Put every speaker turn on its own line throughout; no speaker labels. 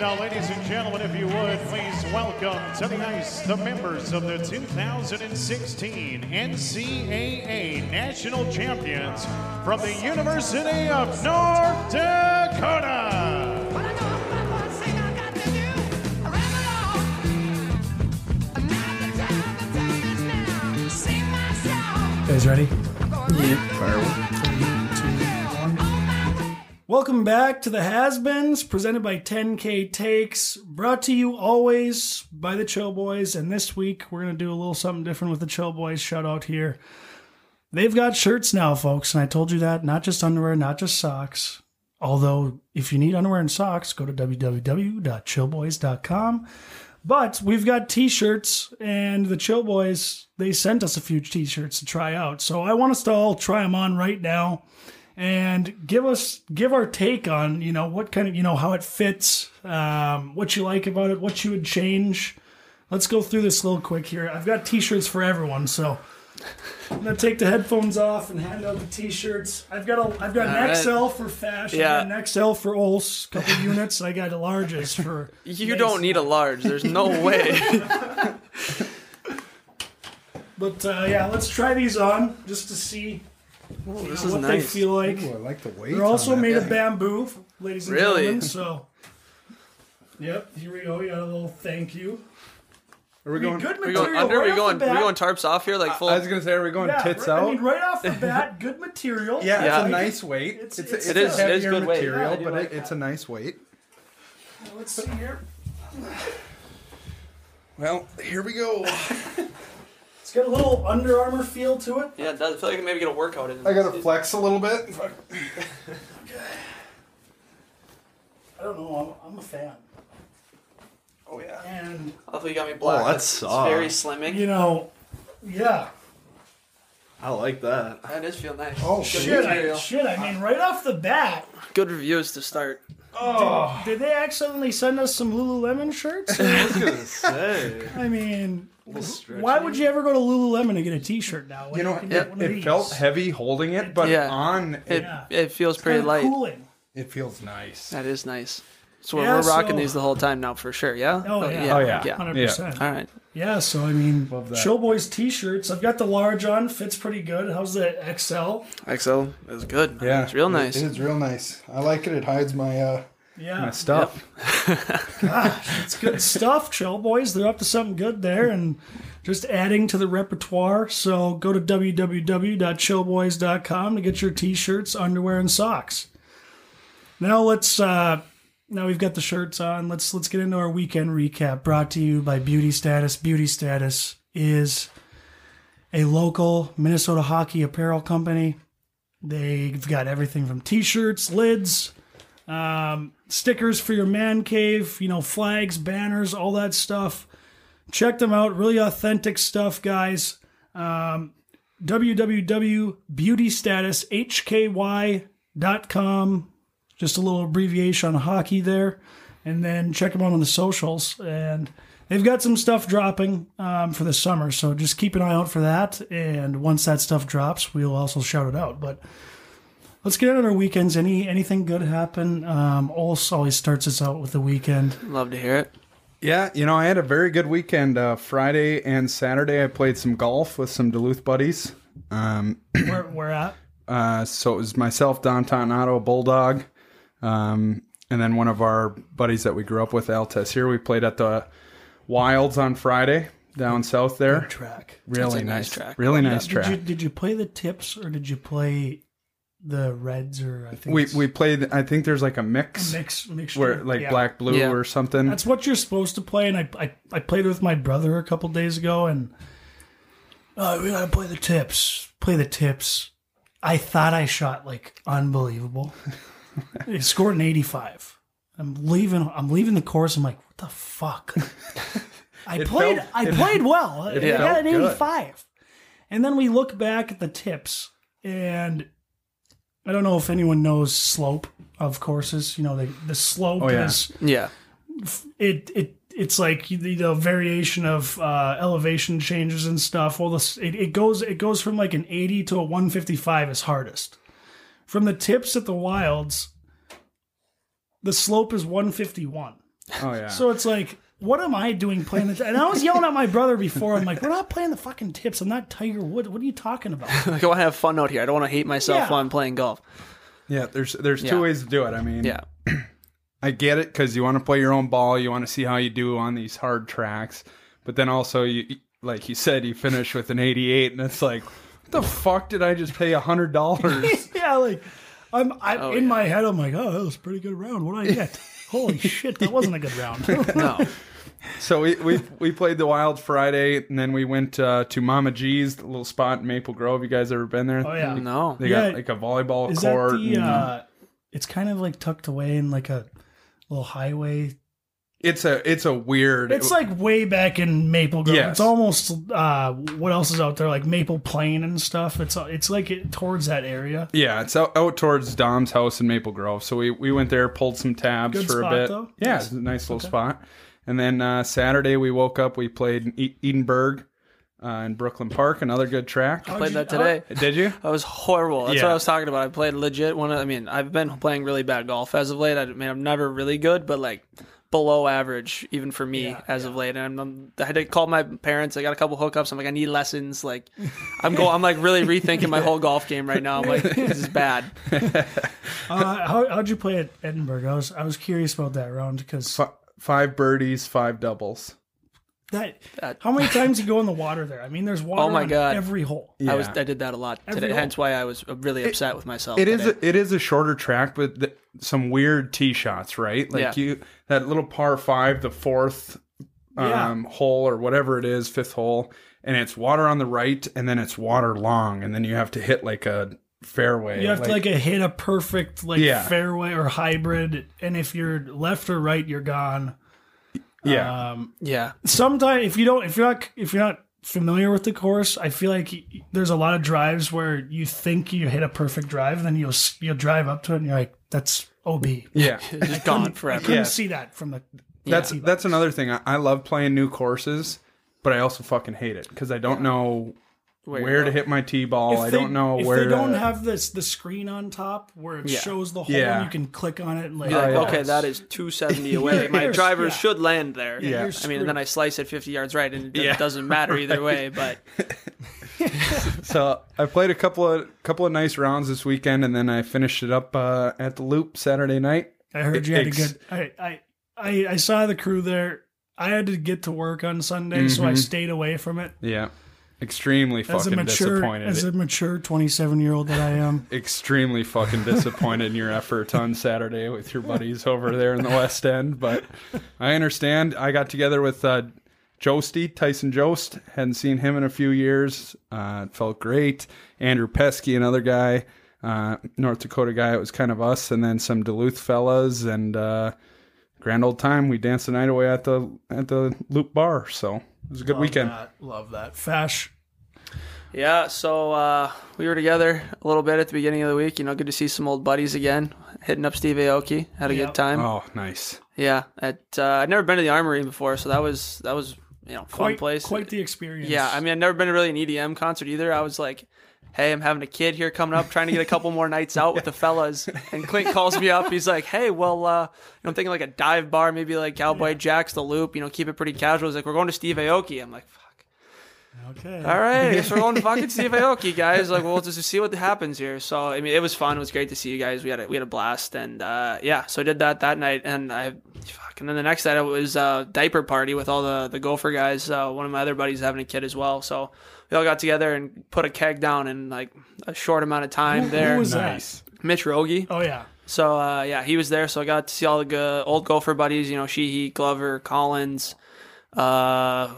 And now, ladies and gentlemen, if you would, please welcome to the ice the members of the 2016 NCAA National Champions from the University of North Dakota.
guys ready?
Yeah.
Welcome back to the Has-Beens, presented by 10K Takes, brought to you always by the Chill Boys. And this week, we're going to do a little something different with the Chill Boys. Shout out here. They've got shirts now, folks. And I told you that, not just underwear, not just socks. Although, if you need underwear and socks, go to www.chillboys.com. But we've got t-shirts, and the Chill Boys they sent us a few t-shirts to try out. So I want us to all try them on right now, and give us give our take on you know what kind of you know how it fits, um, what you like about it, what you would change. Let's go through this a little quick here. I've got t-shirts for everyone, so I'm gonna take the headphones off and hand out the t-shirts. I've got a I've got an
All right.
XL for Fasching,
Yeah.
an XL for Ols, couple units. I got a larges for.
You don't need a large. There's no way.
But uh, yeah, let's try these on just to see you
this is
what they feel like.
Ooh, I like the weight.
They're also
on that
made of bamboo, ladies and
Really?
gentlemen. So, yep, here we go. We got a little thank you.
Are we
I mean,
going?
good
Are we
material.
going under?
right
Are we
off
going?
the
Are we going tarps off here like full?
I was gonna say, are we going
Yeah,
tits
right,
out?
I mean, right off the bat, good material.
yeah,
Yeah.
it's a nice weight.
It's-
It's,
it's-
it's,
It
a
is- it
is
heavier
good
material,
Yeah,
but
like
it, it's a nice weight.
Let's see here.
Well, here we go.
It's got a little Under Armour feel to it.
yeah, it does. I feel like I can maybe get a workout in.
I gotta flex a little bit.
I don't know. I'm, I'm a fan.
Oh yeah.
And
I love you got me black.
Oh, that's
it's
soft.
very slimming.
you know, yeah.
I like that.
That does feel nice.
Oh,
Good
Shit, I,
material.
shit. I mean, right off the bat,
Good reviews to start.
Oh. Did they accidentally send us some Lululemon shirts?
I was gonna say.
I mean,
stretchy.
Why would you ever go to Lululemon to get a T-shirt now? when
You know,
can
it,
get one of
it
these?
felt heavy holding it, but
Yeah.
on it,
It
Yeah.
it feels
It's
pretty
kinda
light.
Cooling.
it feels nice.
That is nice. So
Yeah,
we're rocking
so-
these the whole time now for sure. Yeah.
Oh, yeah.
yeah.
Oh, yeah.
yeah.
Hundred percent.
All right.
Yeah. So I mean,
Love that.
Chill Boys T-shirts. I've got the large on. Fits pretty good. How's the XL?
XL is good.
Yeah,
It's real
it-
nice.
It is real nice. I like it. It hides my uh
Yeah.
my stuff.
Gosh, it's good stuff, Chill Boys. They're up to something good there, and just adding to the repertoire. So go to www.chillboys.com to get your t-shirts, underwear, and socks. Now let's uh now we've got the shirts on. Let's let's get into our weekend recap brought to you by Beauty Status. Beauty Status is a local Minnesota hockey apparel company. They've got everything from t-shirts, lids, um, stickers for your man cave, you know, flags, banners, all that stuff. Check them out. Really authentic stuff, guys. Um, www.beautystatushky.com. Just a little abbreviation on hockey there. And then check them out on the socials. And they've got some stuff dropping um, for the summer. So just keep an eye out for that. And once that stuff drops, we'll also shout it out. But Let's get into our weekends. Any anything good happen? Um, Ols always starts us out with the weekend.
Love to hear it.
Yeah, you know, I had a very good weekend. Uh, Friday and Saturday, I played some golf with some Duluth buddies. Um,
Where we're at?
Uh, so it was myself, Don Tonnato, Bulldog, um, and then one of our buddies that we grew up with, Al Here We played at the Wilds on Friday down south there.
Track.
Really
nice
nice
track.
Really nice
did
track.
you did you play the tips or did you play the reds or I think
we we played. I think there's like a mix
mix mixture
where like
Yeah.
black blue
Yeah.
or something.
That's what you're supposed to play, and I I, I played with my brother a couple days ago, and oh, we gotta play the tips. Play the tips. I thought I shot like unbelievable. I scored an 85. I'm leaving. I'm leaving the course. I'm like, what the fuck? I
It
played.
felt-
I
it-
played well. I
it
got an
felt good.
85. And then we look back at the tips, and I don't know if anyone knows slope of courses. You know, the the slope
Oh, yeah.
is
Yeah.
it it it's like the, the variation of uh, elevation changes and stuff. Well, this it, it goes it goes from like an 80 to a 155 is hardest. From the tips at the wilds, the slope is 151.
Oh yeah.
So it's like, what am I doing playing the? And I was yelling at my brother before. I'm like, we're not playing the fucking tips. I'm not Tiger Woods. What are you talking about?
Like I want to have fun out here. I don't want to hate myself
Yeah.
while I'm playing golf.
yeah, there's there's
Yeah.
two ways to do it. I mean,
Yeah.
I get it because you want to play your own ball. You want to see how you do on these hard tracks, but then also you, like you said, you finish with an 88, and it's like, what the fuck did I just pay a hundred dollars?
yeah, like I'm. I,
Oh,
in
yeah.
my head, I'm like, oh, that was a pretty good round. What did I get? Holy shit, that wasn't a good round.
No.
So we, we we played the Wild Friday, and then we went uh, to Mama G's, the little spot in Maple Grove. You guys ever been there?
oh yeah.
No.
They
Yeah.
got like a volleyball
Is that
court.
the?
and-
Uh, it's kind of like tucked away in like a little highway.
it's a it's a weird.
It's like way back in Maple Grove.
Yes.
It's almost uh, what else is out there? Like Maple Plain and stuff. It's it's like it, towards that area.
Yeah, it's out, out towards Dom's house in Maple Grove. So we, we went there, pulled some tabs
Good
for
spot,
a bit.
though?
Yeah,
Nice.
it's a nice little spot. And then uh, Saturday we woke up, we played in E- Edinburgh uh, in Brooklyn Park, another good track.
How'd
Played that today.
Did you?
That was horrible. That's
Yeah.
what I was talking about. I played legit one. Of, I mean, I've been playing really bad golf as of late. I mean, I'm never really good, but like below average even for me as of late. And I'm, I'm, I had to call my parents. I got a couple hookups. I'm like, I need lessons. Like, I'm going. I'm like really rethinking my whole golf game right now. I'm like, this is bad.
Uh, how, how'd you play at Edinburgh? I was I was curious about that round because
F- five birdies, five doubles.
that.
That-
How many times you go in the water there? I mean, there's water
Oh my
on
God.
every hole.
I was
Yeah.
I did that a lot
Every
today.
hole.
Hence why I was really upset with myself.
It is a, it is a shorter track, but th- some weird tee shots, right? Like
Yeah.
you that little par five, the fourth
Yeah.
um, hole or whatever it is, fifth hole, and it's water on the right, and then it's water long, and then you have to hit like a fairway.
You have to like a, hit a perfect like
Yeah.
fairway or hybrid, and if you're left or right, you're gone.
yeah,
Um,
yeah.
sometimes if you don't, if you're not, if you're not familiar with the course, I feel like there's a lot of drives where you think you hit a perfect drive, and then you'll you'll drive up to it, and you're like, that's OB.
yeah.
It's just gone forever.
I couldn't
Yeah.
see that from the.
That's that's another thing. I, I love playing new courses, but I also fucking hate it because I don't know
Where
where, to hit my tee ball. I
they-
don't know where.
if
where
they don't
to,
have this the screen on top where it
Yeah.
shows the hole
Yeah.
and you can click on it and like,
Be like,
Oh, yeah.
okay, that is 270 away. My
You're- yeah.
should land there.
Yeah,
Yeah.
I mean, and then I slice it 50 yards right, and it
Yeah.
doesn't matter either way. But
So I played a couple of couple of nice rounds this weekend, and then I finished it up uh, at the Loop Saturday night.
I heard you had a good. I, I I I saw the crew there. I had to get to work on Sunday, so I stayed away from it.
Yeah, extremely
As a
fucking
mature,
disappointed.
as a mature twenty-seven year old that I am,
extremely fucking disappointed in your effort on Saturday with your buddies over there in the West End. But I understand. I got together with uh, Joesty, Tyson Jost. Hadn't seen him in a few years. Uh, it felt great. Andrew Pesky, another guy, uh, North Dakota guy. It was kind of us, and then some Duluth fellas, and uh, grand old time. We danced the night away at the at the Loop Bar. So was a good weekend.
That, love that. Fash.
yeah, so uh, we were together a little bit at the beginning of the week. You know, good to see some old buddies again. Hitting up Steve Aoki, had a
Yep.
good time.
Oh, nice.
Yeah, at uh, I'd never been to the Armory before, so that was that was you know fun
Quite,
place.
quite the experience.
Yeah, I mean, I'd never been to really an EDM concert either. I was like, hey, I'm having a kid here coming up, trying to get a couple more nights out with the fellas. And Clint calls me up. He's like, hey, well, uh, I'm thinking like a dive bar, maybe like Cowboy Jack's, The Loop, you know, keep it pretty casual. He's like, we're going to Steve Aoki. I'm like.
Okay.
All right, I guess we're going to fucking Steve Aoki, guys. Like, we'll just see what happens here. So, I mean, it was fun. It was great to see you guys. We had a, we had a blast, and uh, yeah, so I did that that night, and I, fuck, and then the next night it was uh, diaper party with all the the Gopher guys. Uh, one of my other buddies having a kid as well, so we all got together and put a keg down in like a short amount of time
Who-
there.
who was
Nice.
Mitch Rogie.
Oh yeah.
So uh, yeah, he was there. So I got to see all the go- old Gopher buddies. You know, Sheehy, Glover, Collins, uh,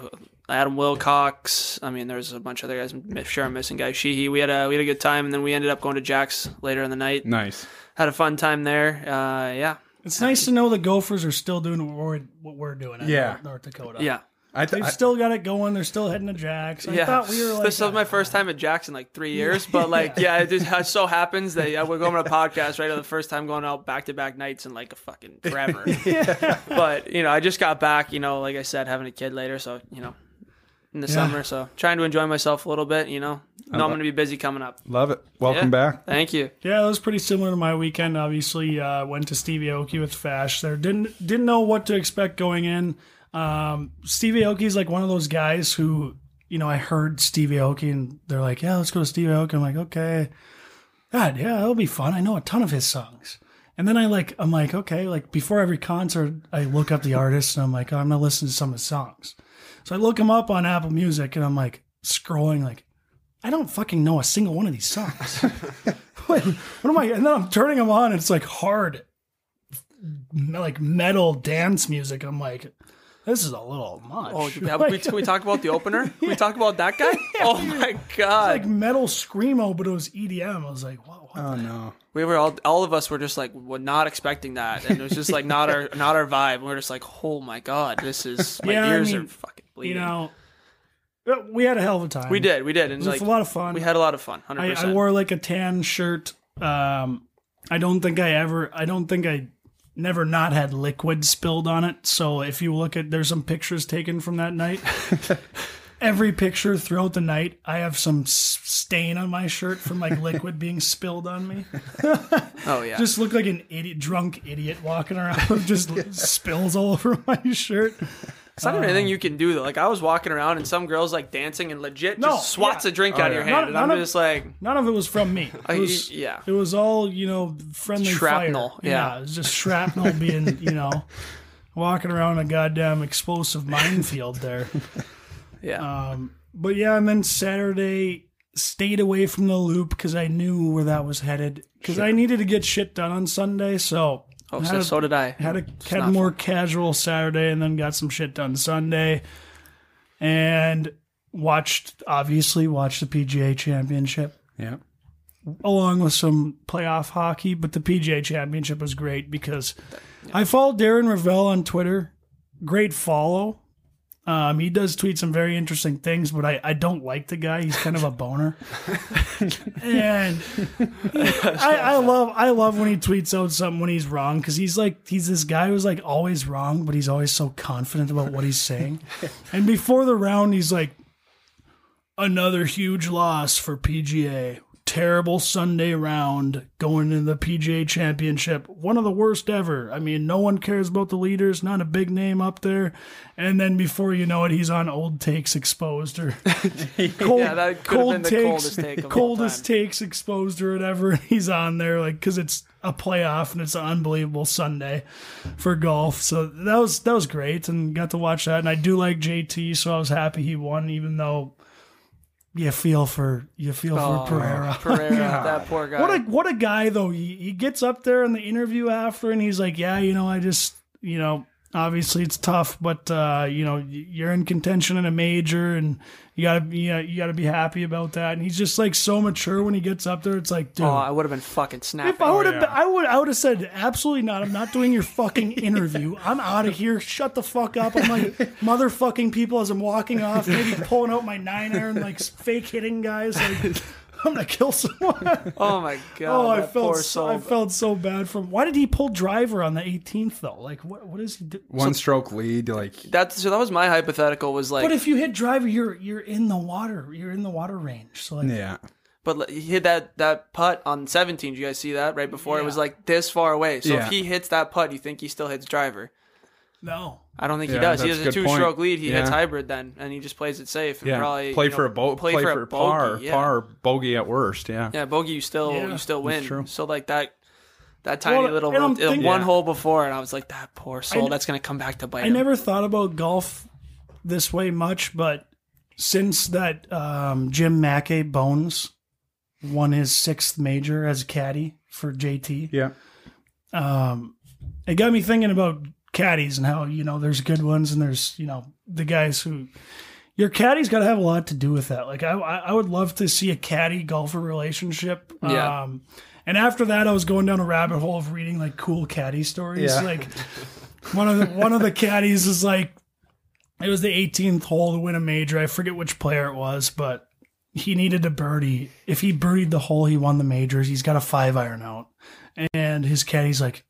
Adam Wilcox. I mean, there's a bunch of other guys. I'm sure I'm missing guys. Sheehy. We had a we had a good time, and then we ended up going to Jack's later in the night.
Nice.
Had a fun time there. Uh, yeah,
It's nice to know the Gophers are still doing what we're, what we're doing. At
Yeah.
North, North Dakota.
yeah.
I, th-
They've
I
still got it going. They're still heading to Jacks. I
yeah,
thought we were like,
this was my first time at Jack's in like three years, but like, yeah, it just it so happens that yeah, we're going on a podcast right. The first time going out back to back nights in like a fucking forever. But you know, I just got back. You know, like I said, having a kid later, so you know, in the
Yeah.
summer. So trying to enjoy myself a little bit. You know, No, I'm going to be busy coming up.
Love it. Welcome
Yeah.
back.
Thank you.
Yeah, it was pretty similar to my weekend. Obviously, uh, went to Stevie Aoki with Fash. There didn't didn't know what to expect going in. Um, Stevie Aoki is like one of those guys who, you know, I heard Stevie Aoki and they're like, "Yeah, let's go to Stevie Aoki." I'm like, "Okay, God, yeah, it'll be fun." I know a ton of his songs. And then I like, I'm like, okay, like before every concert, I look up the artist and I'm like, oh, I'm gonna listen to some of his songs. So I look him up on Apple Music and I'm like scrolling, like, I don't fucking know a single one of these songs. Wait, what am I? And then I'm turning them on. And it's like hard, like metal dance music. I'm like, this is a little much.
Oh, have we, can we talk about the opener? Can we talk about that guy? Oh my god!
It's like metal screamo, but it was EDM. I was like, what? what
Oh no.
we were all all of us were just like were not expecting that, and it was just like not our not our vibe. We are just like, oh my god, this is my
Yeah, I
ears
mean,
are fucking bleeding.
you know, uh, we had a hell of a time.
we did, we did, and
It was
like
a lot of fun.
we had a lot of fun. Hundred
I, I wore like a tan shirt. Um, I don't think I ever. I don't think I never not had liquid spilled on it. So if you look at, there's some pictures taken from that night. Every picture throughout the night, I have some stain on my shirt from like liquid being spilled on me.
Oh yeah,
Just look like an idiot, drunk idiot walking around with just spills all over my shirt.
It's not even anything you can do though. Like I was walking around and some girls like dancing and legit
No,
just swats
yeah.
a drink
Oh,
out of your hand,
None-
and
none
I'm
of-
just like,
None of it was from me. It
I-
was,
yeah.
It was all, you know, friendly
Shrapnel,
fire.
yeah.
it was just shrapnel being, you know, walking around a goddamn explosive minefield there.
yeah,
Um, but yeah, and then Saturday stayed away from the loop because I knew where that was headed. Because I needed to get shit done on Sunday, so
oh,
had a-
so did I.
had a
It's
had more
fun.
casual Saturday, and then got some shit done Sunday, and watched obviously watched the PGA Championship
Yeah.
along with some playoff hockey, but the PGA Championship was great because I followed Darren Rovell on Twitter. Great follow. Um, he does tweet some very interesting things, but I, I don't like the guy. He's kind of a boner, and I, I love I love when he tweets out something when he's wrong because he's like he's this guy who's like always wrong, but he's always so confident about what he's saying. and before the round, he's like, another huge loss for PGA. Terrible Sunday round going into the PGA Championship. One of the worst ever. I mean, no one cares about the leaders, not a big name up there. And then before you know it, he's on Old Takes Exposed or cold,
Yeah, that could have been the coldest take
coldest takes exposed or whatever. He's on there like because it's a playoff and it's an unbelievable Sunday for golf. So that was that was great and got to watch that. And I do like JT, so I was happy he won, even though you feel for you feel
Oh,
for Pereira.
Pereira, that poor guy.
What a what a guy though. He he gets up there in the interview after and he's like, "Yeah, you know, I just, you know, obviously it's tough, but uh, you know, you're in contention in a major and you got to you, know, you got to be happy about that." And he's just like so mature when he gets up there. It's like, dude,
oh, I would have been fucking snapping.
if I would have,
yeah.
I would, I would have said absolutely not. I'm not doing your fucking interview. I'm out of here. Shut the fuck up. I'm like motherfucking people as I'm walking off, maybe pulling out my nine iron, like fake hitting guys. Like I'm gonna kill someone.
oh my god!
Oh, I felt so,
soul.
I felt so bad from. Why did he pull driver on the 18th though? Like what? What is he do?
One stroke lead, like
That so that was my hypothetical was like,
But if you hit driver, you're you're in the water. You're in the water range. So like,
yeah.
but he hit that that putt on 17. Did you guys see that right before it was like this far away? So
Yeah.
if he hits that putt, you think he still hits driver?
no.
I don't think he does. He has
a
a
good
two stroke lead. He hits hybrid then, and he just plays it safe. And
Yeah.
probably
play for
know,
a bo-
play,
play,
for,
for,
a bogey,
par,
yeah.
par, bogey at worst. Yeah.
Yeah, bogey, you still
Yeah,
you still win.
true.
So like that that tiny
Well,
little
and I'm
rot- uh,
thinking-
one
Yeah.
hole before, and I was like, that poor soul.
kn-
that's gonna come back to bite
I
him.
never thought about golf this way much, but since that um, Jim Mackay Bones won his sixth major as caddy for JT,
Yeah.
um, it got me thinking about caddies and how you know there's good ones and there's you know the guys who your caddy's got to have a lot to do with that. Like I, I would love to see a caddy golfer relationship.
Yeah.
Um, and after that, I was going down a rabbit hole of reading like cool caddy stories.
Yeah.
Like one of the one of the caddies is like it was the 18th hole to win a major. I forget which player it was, but he needed a birdie. If he birdied the hole, he won the majors. He's got a five iron out, and his caddy's like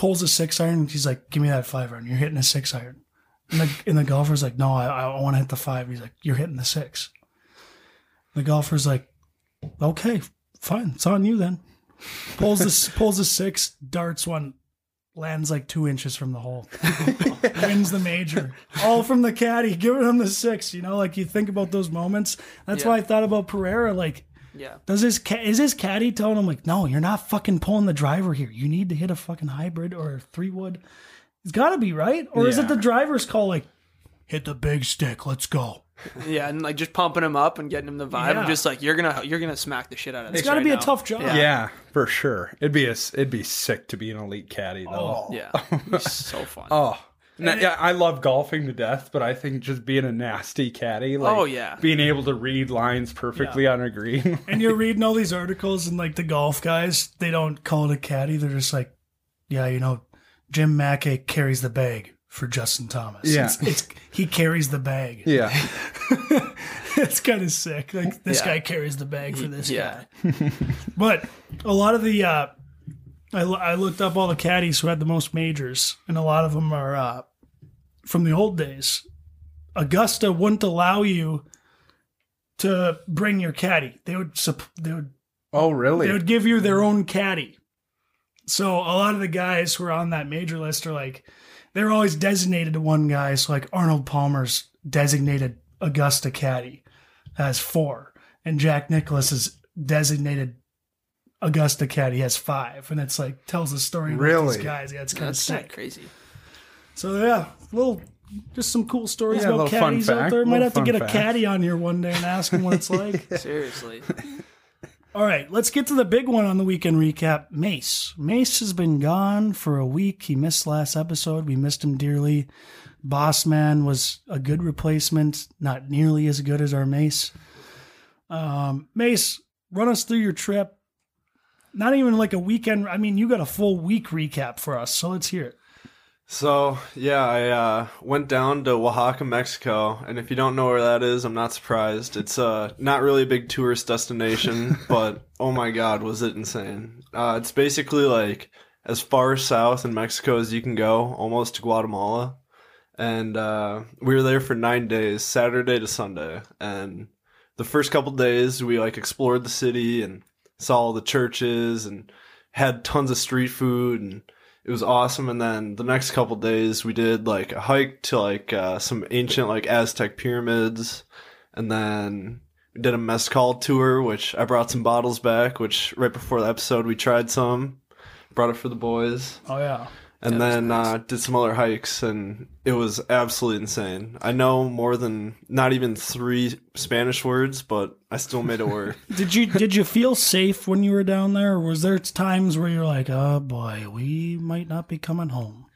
pulls a six iron. He's like, "Give me that five iron. You're hitting a six iron." And the, and the golfer's like, no, I, I want to hit the five. He's like, you're hitting the six. The golfer's like, okay, fine. It's on you then. Pulls the, pulls the six, darts one, lands like two inches from the hole. Wins the major. All from the caddy, giving him the six. You know, like you think about those moments. That's
Yeah.
why I thought about Pereira. Like,
Yeah.
does his ca- is his caddy telling him like, no, you're not fucking pulling the driver here. You need to hit a fucking hybrid or a three wood. It's got to be right, or is it the driver's call? Like, hit the big stick. Let's go.
Yeah, and like just pumping him up and getting him the vibe.
Yeah.
of Just like you're gonna you're gonna smack the shit out of this.
It's got to
right
be a tough job.
Yeah. for sure. It'd be a, it'd be sick to be an elite caddy though.
Oh, yeah, It's so fun.
Oh. No, yeah, I love golfing to death, but I think just being a nasty caddy, like
Oh, yeah.
being able to read lines perfectly on a green.
And you're reading all these articles, and like the golf guys, they don't call it a caddy. They're just like, yeah, you know, Jim Mackay carries the bag for Justin Thomas.
Yeah.
it's, it's he carries the bag.
yeah,
it's kind of sick. Like this
Yeah.
guy carries the bag for this
Yeah.
guy. But a lot of the, uh, I, I looked up all the caddies who had the most majors, and a lot of them are uh, from the old days. Augusta wouldn't allow you to bring your caddy. They would they would
Oh, really?
they would give you their own caddy. So a lot of the guys who are on that major list are like they're always designated to one guy. So like Arnold Palmer's designated Augusta caddy has four, and Jack Nicklaus is designated Augusta caddy has five, and it's like tells the story about
Really?
these guys. Yeah, it's kind
That's kind
sick.
of crazy.
So yeah, little just some cool stories
Yeah,
about caddies out there. Might have to
fun
get a
fact.
caddy on here one day and ask him what it's like.
Seriously.
All right, let's get to the big one on the weekend recap. Mace. Mace has been gone for a week. He missed last episode. We missed him dearly. Boss Man was a good replacement, not nearly as good as our Mace. Um, Mace, run us through your trip. Not even like a weekend. I mean, you got a full week recap for us, so let's hear it.
So yeah, I uh, went down to Oaxaca, Mexico, and if you don't know where that is, I'm not surprised. It's uh, not really a big tourist destination, but oh my god, was it insane! Uh, it's basically like as far south in Mexico as you can go, almost to Guatemala. And uh, we were there for nine days, Saturday to Sunday. And the first couple days, we like explored the city and saw all the churches and had tons of street food and it was awesome. And then the next couple days we did like a hike to like uh, some ancient like aztec pyramids. And then we did a mezcal tour which i brought some bottles back which right before the episode we tried some brought it for the boys.
Oh yeah,
and then uh, did some other hikes and it was absolutely insane i know more than not even three spanish words but i still made it work
did you did you feel safe when you were down there, or was there times where you're like, oh boy, we might not be coming home?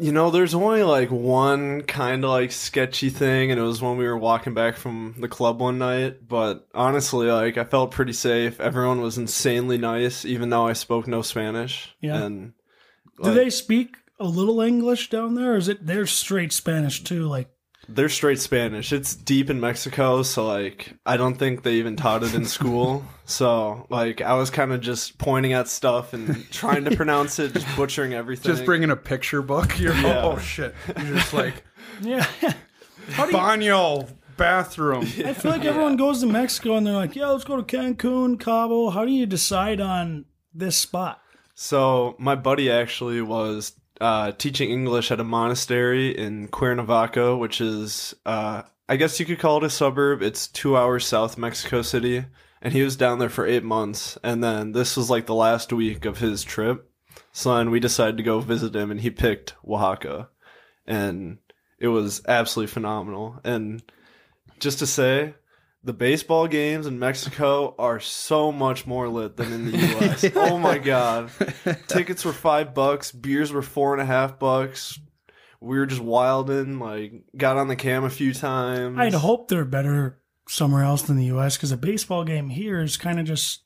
You know, there's only like one kind of like sketchy thing, and it was when we were walking back from the club one night. But honestly, like I felt pretty safe. Everyone was insanely nice, even though I spoke no Spanish.
Yeah.
And
Do they speak a little English down there, or is it they're straight Spanish too? Like,
they're straight Spanish. It's deep in Mexico, so like I don't think they even taught it in school. so like I was kind of just pointing at stuff and trying to pronounce it, just butchering everything.
just bringing a picture book. You're
Yeah.
oh shit. You're just like
yeah. How do you,
baño bathroom.
I feel like everyone goes to Mexico and they're like, yeah, let's go to Cancun, Cabo. How do you decide on this spot?
So my buddy actually was uh, teaching English at a monastery in Cuernavaca, which is, uh, I guess you could call it a suburb. It's two hours south of Mexico City, and he was down there for eight months. And then this was like the last week of his trip, so then we decided to go visit him, and he picked Oaxaca, and it was absolutely phenomenal. And just to say. The baseball games in Mexico are so much more lit than in the U.S. Oh my god! Tickets were five bucks. Beers were four and a half bucks. We were just wilding. Like, got on the cam a few times.
I'd hope they're better somewhere else than the U.S. because a baseball game here is kind of just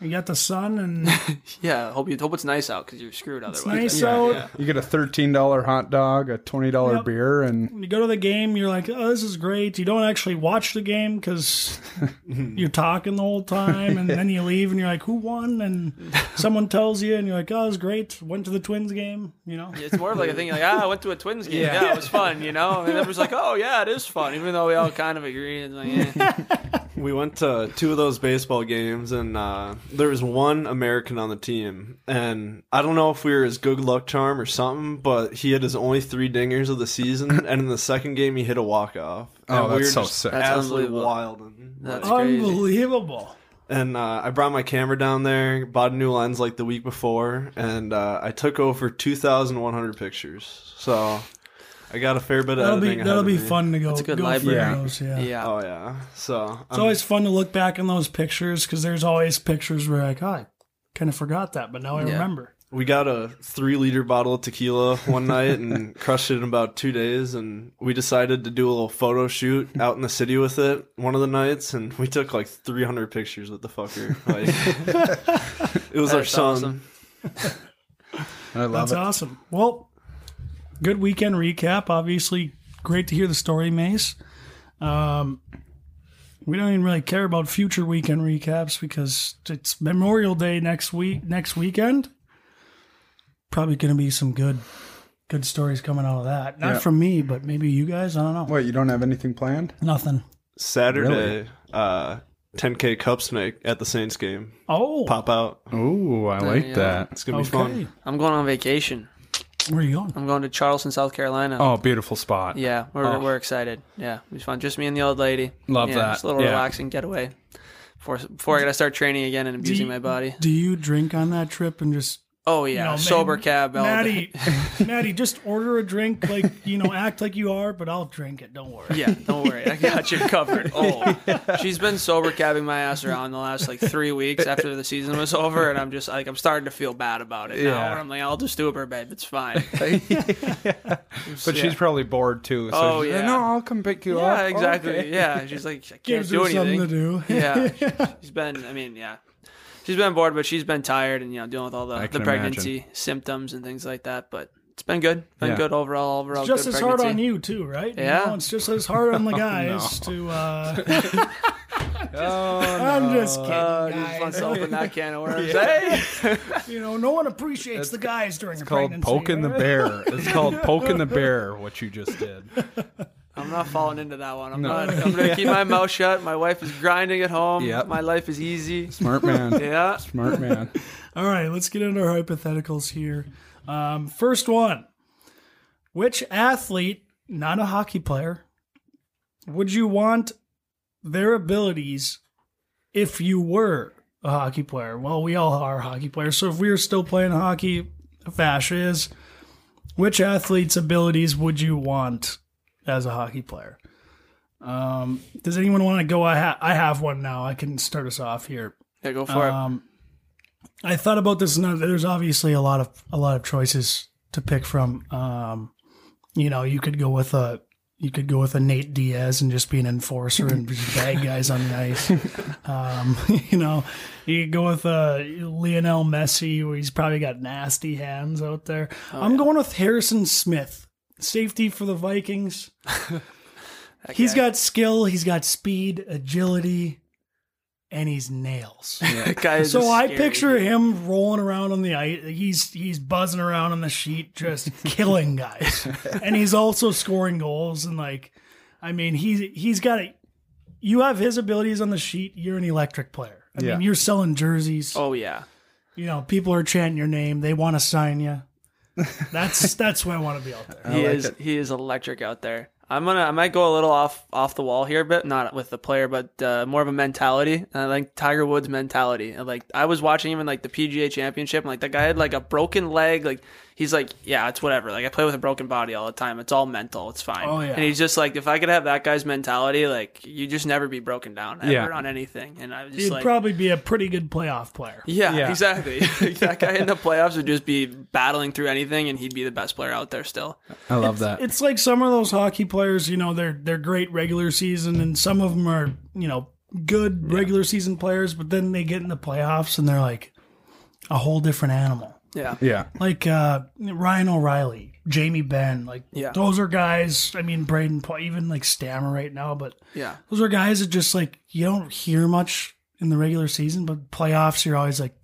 You got the sun and
Yeah, hope you hope it's nice out because you're screwed otherwise.
nice
Yeah,
out.
yeah.
You get a thirteen dollar hot dog, a twenty dollar
Yep.
beer, and
You go to the game, you're like, oh, this is great. You don't actually watch the game because you're talking the whole time, and then you leave and you're like, who won? And someone tells you, and you're like, oh, it was great. Went to the Twins game, you know?
It's more of like a thing like, ah, I went to a Twins game. Yeah, it was fun, you know? And everyone's like, oh, yeah, it is fun, even though we all kind of agree. It's like, eh.
We went to two of those baseball games, and uh, there was one American on the team. And I don't know if we were his good luck charm or something, but he had his only three dingers of the season. and in the second game, he hit a walk off.
Oh,
and we
that's
were
so
just
sick.
That's
absolutely wild. And,
That's crazy.
Unbelievable.
and uh, I brought my camera down there, bought a new lens like the week before, and uh, I took over 2,100 pictures. So I got a fair bit of
That'll be that'll
ahead
be fun to go,
That's a good
go
library.
through those. Yeah.
Yeah.
Oh yeah, so
It's um, always fun to look back on those pictures because there's always pictures where like, oh, I kind of forgot that, but now I
Yeah.
remember.
We got a three liter bottle of tequila one night and crushed it in about two days. And we decided to do a little photo shoot out in the city with it one of the nights. And we took like 300 pictures with the fucker. Like, it was our
That's
son.
awesome.
I love
That's
it.
awesome. Well, good weekend recap. Obviously, great to hear the story, Mace. Um, we don't even really care about future weekend recaps because it's Memorial Day next week. Next weekend, probably going to be some good, good stories coming out of that. Not
Yeah.
from me, but maybe you guys. I don't know.
Wait, you don't have anything planned?
Nothing.
Saturday, uh, 10K Cup Snake at the Saints game.
Oh,
Pop out.
Oh, I like
yeah.
that.
It's going to be fun.
I'm going on vacation.
Where are you going?
I'm going to Charleston, South Carolina.
Oh, beautiful spot.
Yeah, we're,
Oh.
we're excited. Yeah, it was fun. Just me and the old lady.
Love
yeah,
that.
Just a little
Yeah.
relaxing getaway before before I got to start training again and abusing
you-
my body.
Do you drink on that trip and just
Oh yeah,
know,
sober
man,
cab. all day.
Maddie, Maddie, just order a drink, like you know, act like you are, but I'll drink it. Don't worry.
Yeah, don't worry, I got you covered. Oh, she's been sober cabbing my ass around the last like three weeks after the season was over, and I'm just like I'm starting to feel bad about it now.
Yeah.
Where I'm like, I'll just Uber, babe. It's fine.
But she's probably bored too. So
Oh,
she's like,
yeah.
no, I'll come pick you up.
yeah, exactly.
Okay.
Yeah, she's like, I can't
Gives
do
her something
anything.
to do.
yeah, she's been. I mean, yeah, she's been bored, but she's been tired and you know dealing with all the, the
can
pregnancy symptoms and things like that. But it's been good. Been
Yeah.
good overall. Overall,
It's just
good
as hard on you too, right? You
Yeah.
know, it's just as hard on the guys to. Uh, I'm just kidding,
Uh, just
guys.
wants to open that can of worms. Hey,
You know, no one appreciates the guys during a
Called
pregnancy.
poking the bear. It's called poking the bear. What you just did.
I'm not falling into that one. I'm
No.
not. I'm gonna keep my mouth shut. My wife is grinding at home.
Yep.
My life is easy.
Smart man.
Yeah.
Smart man.
All right, let's get into our hypotheticals here. Um, first one: Which athlete, not a hockey player, would you want their abilities if you were a hockey player? Well, we all are hockey players, so if we were still playing hockey, Fash is. Which athlete's abilities would you want as a hockey player? Um, does anyone want to go? I, ha- I have one now. I can start us off here.
Yeah. Go for it.
Um, I thought about this. And there's obviously a lot of a lot of choices to pick from. Um, you know, you could go with a you could go with a Nate Diaz and just be an enforcer and bag guys on the ice. Um, you know, you could go with uh, Lionel Messi, where he's probably got nasty hands out there. I'm going with Harrison Smith, safety for the Vikings. He's got skill, he's got speed, agility, and he's nails.
that guy
So I
scary
picture him rolling around on the ice. He's he's buzzing around on the sheet, just killing guys, and he's also scoring goals. And like, I mean, he's he's got a. You have his abilities on the sheet. You're an electric player. I
Yeah.
mean, you're selling jerseys.
Oh yeah.
You know, people are chanting your name. They want to sign you. That's that's why I want to be out there.
he
like
is
it.
he is electric out there. I'm gonna I might go a little off off the wall here a bit, not with the player, but uh, more of a mentality. I like Tiger Woods mentality. And, Like I was watching him in like the PGA Championship, and like the guy had like a broken leg. Like he's like, yeah, it's whatever. Like I play with a broken body all the time. It's all mental. It's fine.
Oh, yeah.
And he's just like, if I could have that guy's mentality, like you just never be broken down ever
Yeah.
on anything. And I was just
He'd
like.
probably be a pretty good playoff player.
yeah,
Yeah.
exactly. that guy in the playoffs would just be battling through anything, and he'd be the best player out there still.
I love that.
It's like some of those hockey players, you know, they're they're great regular season, and some of them are, you know, good regular season players, but then they get in the playoffs and they're like a whole different animal.
Yeah.
Yeah.
Like uh, Ryan O'Reilly, Jamie Benn, like
Yeah.
those are guys. I mean, Brayden, Pa- even like Stammer right now, but
Yeah.
those are guys that just like you don't hear much in the regular season, but playoffs you're always like,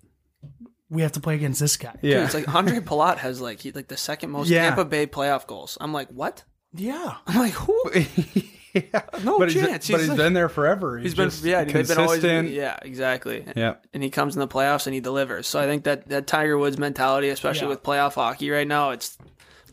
we have to play against this guy.
Dude,
Yeah.
it's like Andre Palat has like he like the second most
Yeah.
Tampa Bay playoff goals. I'm like, what?
Yeah.
I'm like, who?
yeah.
No
but he's,
chance.
but
He's
he's
like-
been there forever.
He's been
just
yeah, they've been always
consistent.
yeah, exactly.
Yeah.
And he comes in the playoffs and he delivers. So I think that that Tiger Woods mentality, especially
Yeah.
with playoff hockey right now, it's
I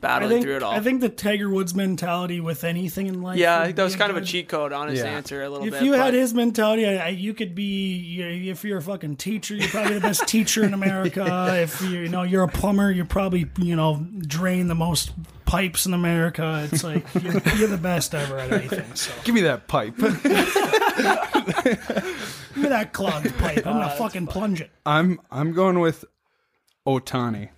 battling
think,
through it all.
I think the Tiger Woods mentality with anything in life.
yeah, I think that was
be
kind of a cheat code, honest
Yeah.
answer a little
If
bit.
If you had his mentality, I, I, you could be. You, if you're a fucking teacher, you're probably the best teacher in America. If you, you know you're a plumber, you're probably you know drain the most pipes in America. It's like you're, you're the best ever at anything. So
Give me that pipe.
give me that clogged pipe. I'm gonna uh, fucking plunge it.
I'm I'm going with Ohtani.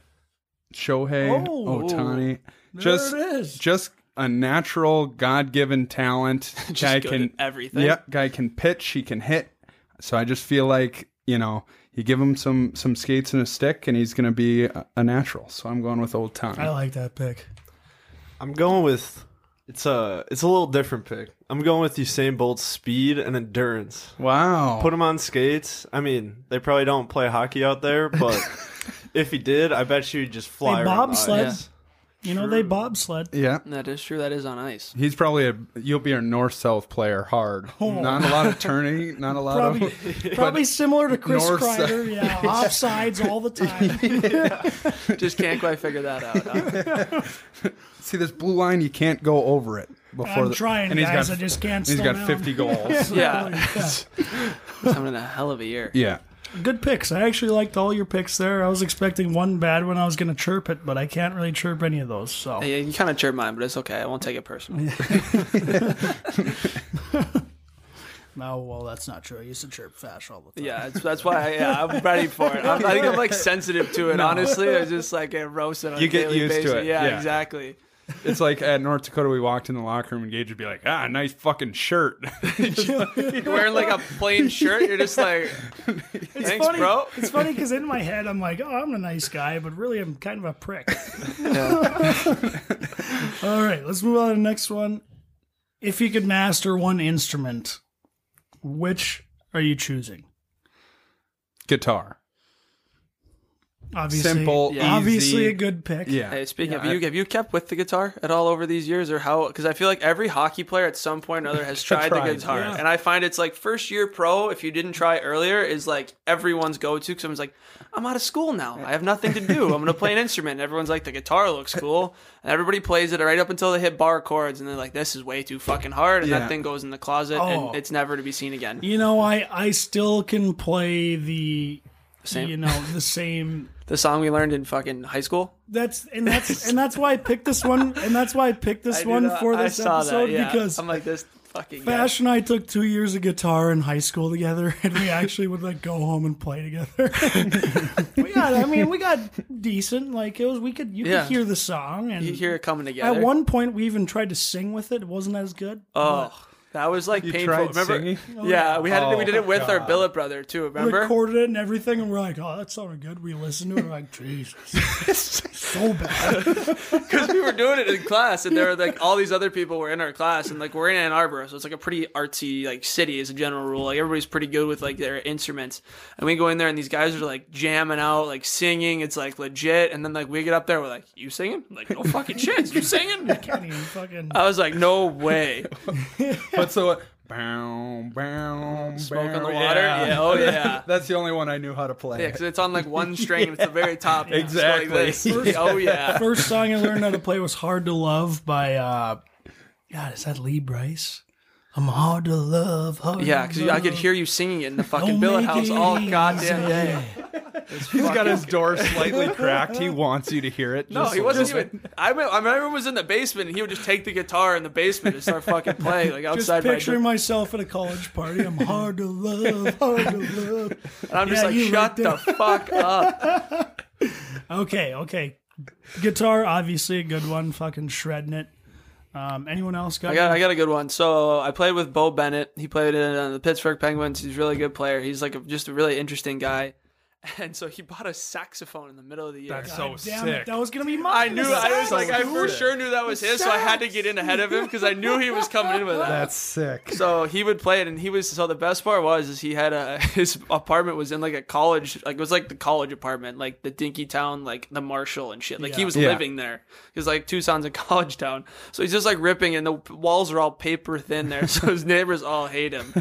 Shohei
Oh.
Ohtani. Just
it is.
just a natural God given talent. guy
good
can
at everything.
Yeah, guy can pitch, he can hit. So I just feel like, you know, you give him some some skates and a stick and he's gonna be a, a natural. So I'm going with old Ohtani.
I like that pick.
I'm going with it's a it's a little different pick. I'm going with Usain Bolt's speed and endurance.
wow.
Put him on skates. I mean, they probably don't play hockey out there, but if he did, I bet you he'd just fly
Hey,
around the
bobsled.
ice.
You know they bobsled.
yeah.
that is true. That is on ice.
He's probably a you'll be a north south player hard. Oh. Not a lot of turning, not a lot
Oh. Probably,
of
probably similar to Chris
north
Kreider. Yeah, offsides all the time.
Just can't quite figure that out. huh?
See this blue line, you can't go over it before
I'm
the,
trying,
and he's
guys.
got,
I just can't.
and he's
slow
got
down.
50 goals.
Yeah.
Yeah.
He's having a hell of a year.
yeah.
Good picks. I actually liked all your picks there. I was expecting one bad one. I was going to chirp it, but I can't really chirp any of those. So
Yeah, you kind of chirp mine, but it's okay. I won't take it personally.
no, well, that's not true. I used to chirp Fash all the time.
Yeah, that's, that's why. I, yeah, I'm ready for it. I'm, I think I'm like sensitive to it. Honestly, I just like get roasted. On
You
a
get
daily
used to
basis.
it,
Yeah,
yeah.
exactly.
It's like at North Dakota, we walked in the locker room and Gage would be like, ah, nice fucking shirt.
You're wearing like a plain shirt. You're just like,
It's
thanks,
funny.
bro.
It's funny because in my head I'm like, oh, I'm a nice guy, but really I'm kind of a prick. all right, let's move on to the next one. If you could master one instrument, which are you choosing?
Guitar.
Obviously,
Simple,
Yeah.
obviously a good pick.
Yeah.
Hey, speaking
Yeah,
of, have you have you kept with the guitar at all over these years, or how? Because I feel like every hockey player at some point or other has tried,
Tried,
the guitar,
yeah.
and I find it's like first year pro. If you didn't try earlier, is like everyone's go to. Because someone's like, I'm out of school now. I have nothing to do. I'm gonna play an instrument. And everyone's like, the guitar looks cool, and everybody plays it right up until they hit bar chords, and they're like, this is way too fucking hard, and
Yeah.
that thing goes in the closet,
Oh.
and it's never to be seen again.
You know, I I still can play the
Same.
you know the same
The song we learned in fucking high school.
That's and that's and that's why I picked this one, and that's why I picked this
I
one for this episode
that, yeah.
because
I'm like this fucking guy.
Fash and I took two years of guitar in high school together, and we actually would like go home and play together. we got, I mean, we got decent. Like it was, we could you
Yeah.
could hear the song, and
You hear it coming together.
at one point we even tried to sing with it. It wasn't as good.
Oh, that was like
You
painful.
tried
Remember?
singing?
Yeah, we had it. We
Oh,
did it with our billet brother too.
We
Remember?
recorded it and everything, and we're like, "Oh, that sounded good." We listened to it, we're like, "Jesus, It's so bad."
Because we were doing it in class, and there were like all these other people were in our class, and like we're in Ann Arbor, so it's like a pretty artsy like city as a general rule. Like everybody's pretty good with like their instruments, and we go in there, and these guys are like jamming out, like singing. It's like legit, and then like we get up there, we're like, "You singing?" I'm like, no fucking chance, you singing?
I Can't even fucking.
I was like, no way.
What's the bow, bow,
Smoke on the water? Yeah, oh yeah.
That's the only one I knew how to play.
Yeah, because it's on like one string, and it's the very top. It's
Exactly.
Like this. Oh yeah.
First song I learned how to play was "Hard to Love" by uh, God. Is that Lee Brice? I'm hard to love. Hard
Yeah, because I could hear you singing it in the fucking
Don't
billet house all goddamn day.
He's got his door slightly cracked. He wants you to hear it.
No,
just
he wasn't
little
even. I, remember- I remember was in the basement, and he would just take the guitar in the basement and start fucking playing like outside my
picturing
door.
myself at a college party. I'm hard to love, hard to love.
And I'm just
Yeah,
like, shut the fuck up.
Okay, okay. Guitar, obviously a good one. Fucking shredding it. Um, anyone else got?
I got? I got a good one. So I played with Beau Bennett. He played in uh, the Pittsburgh Penguins. He's a really good player. He's like a, just a really interesting guy. And so he bought a saxophone in the middle of the year.
That's so
God damn
sick.
it, that was gonna be mine.
I knew. I was like, I
Sax.
for sure knew that was his, so I had to get in ahead of him because I knew he was coming in with that.
That's sick.
So he would play it, and he was. So the best part was, is he had a his apartment was in like a college, like it was like the college apartment, like the Dinkytown, like the Marshall and shit. Like he was
Yeah.
living there. He was like Tucson's a college town, so he's just like ripping, and the walls are all paper thin there, so his neighbors all hate him.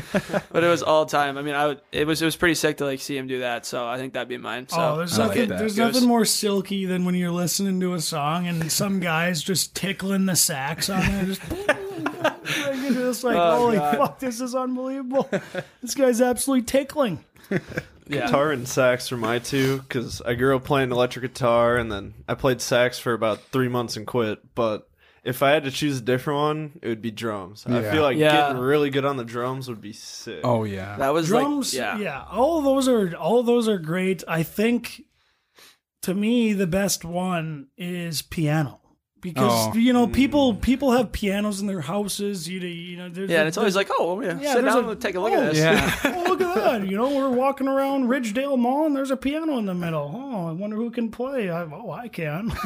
But it was all time. I mean, I would. It was it was pretty sick to like see him do that. So I think that'd be mine. So
Oh, there's
I like
nothing.
that.
there's nothing more silky than when you're listening to a song and some guys just tickling the sax on it. Just, like, you're just like,
Oh,
holy
God.
fuck, this is unbelievable. this guy's absolutely tickling.
yeah.
Guitar and sax are my two because I grew up playing electric guitar and then I played sax for about three months and quit. But if I had to choose a different one, it would be drums. I
Yeah.
feel like
Yeah.
getting really good on the drums would be sick.
Oh yeah.
That was
Drums,
like yeah.
yeah. All those are all those are great. I think to me the best one is piano. Because
Oh.
you know people people have pianos in their houses. You, you know, there's
Yeah, and it's always like, oh, yeah,
Yeah,
sit down
a-
and take a look
oh,
at this.
yeah.
oh, look at that. You know, we're walking around Ridgedale Mall and there's a piano in the middle. Oh, I wonder who can play. I, oh, I can.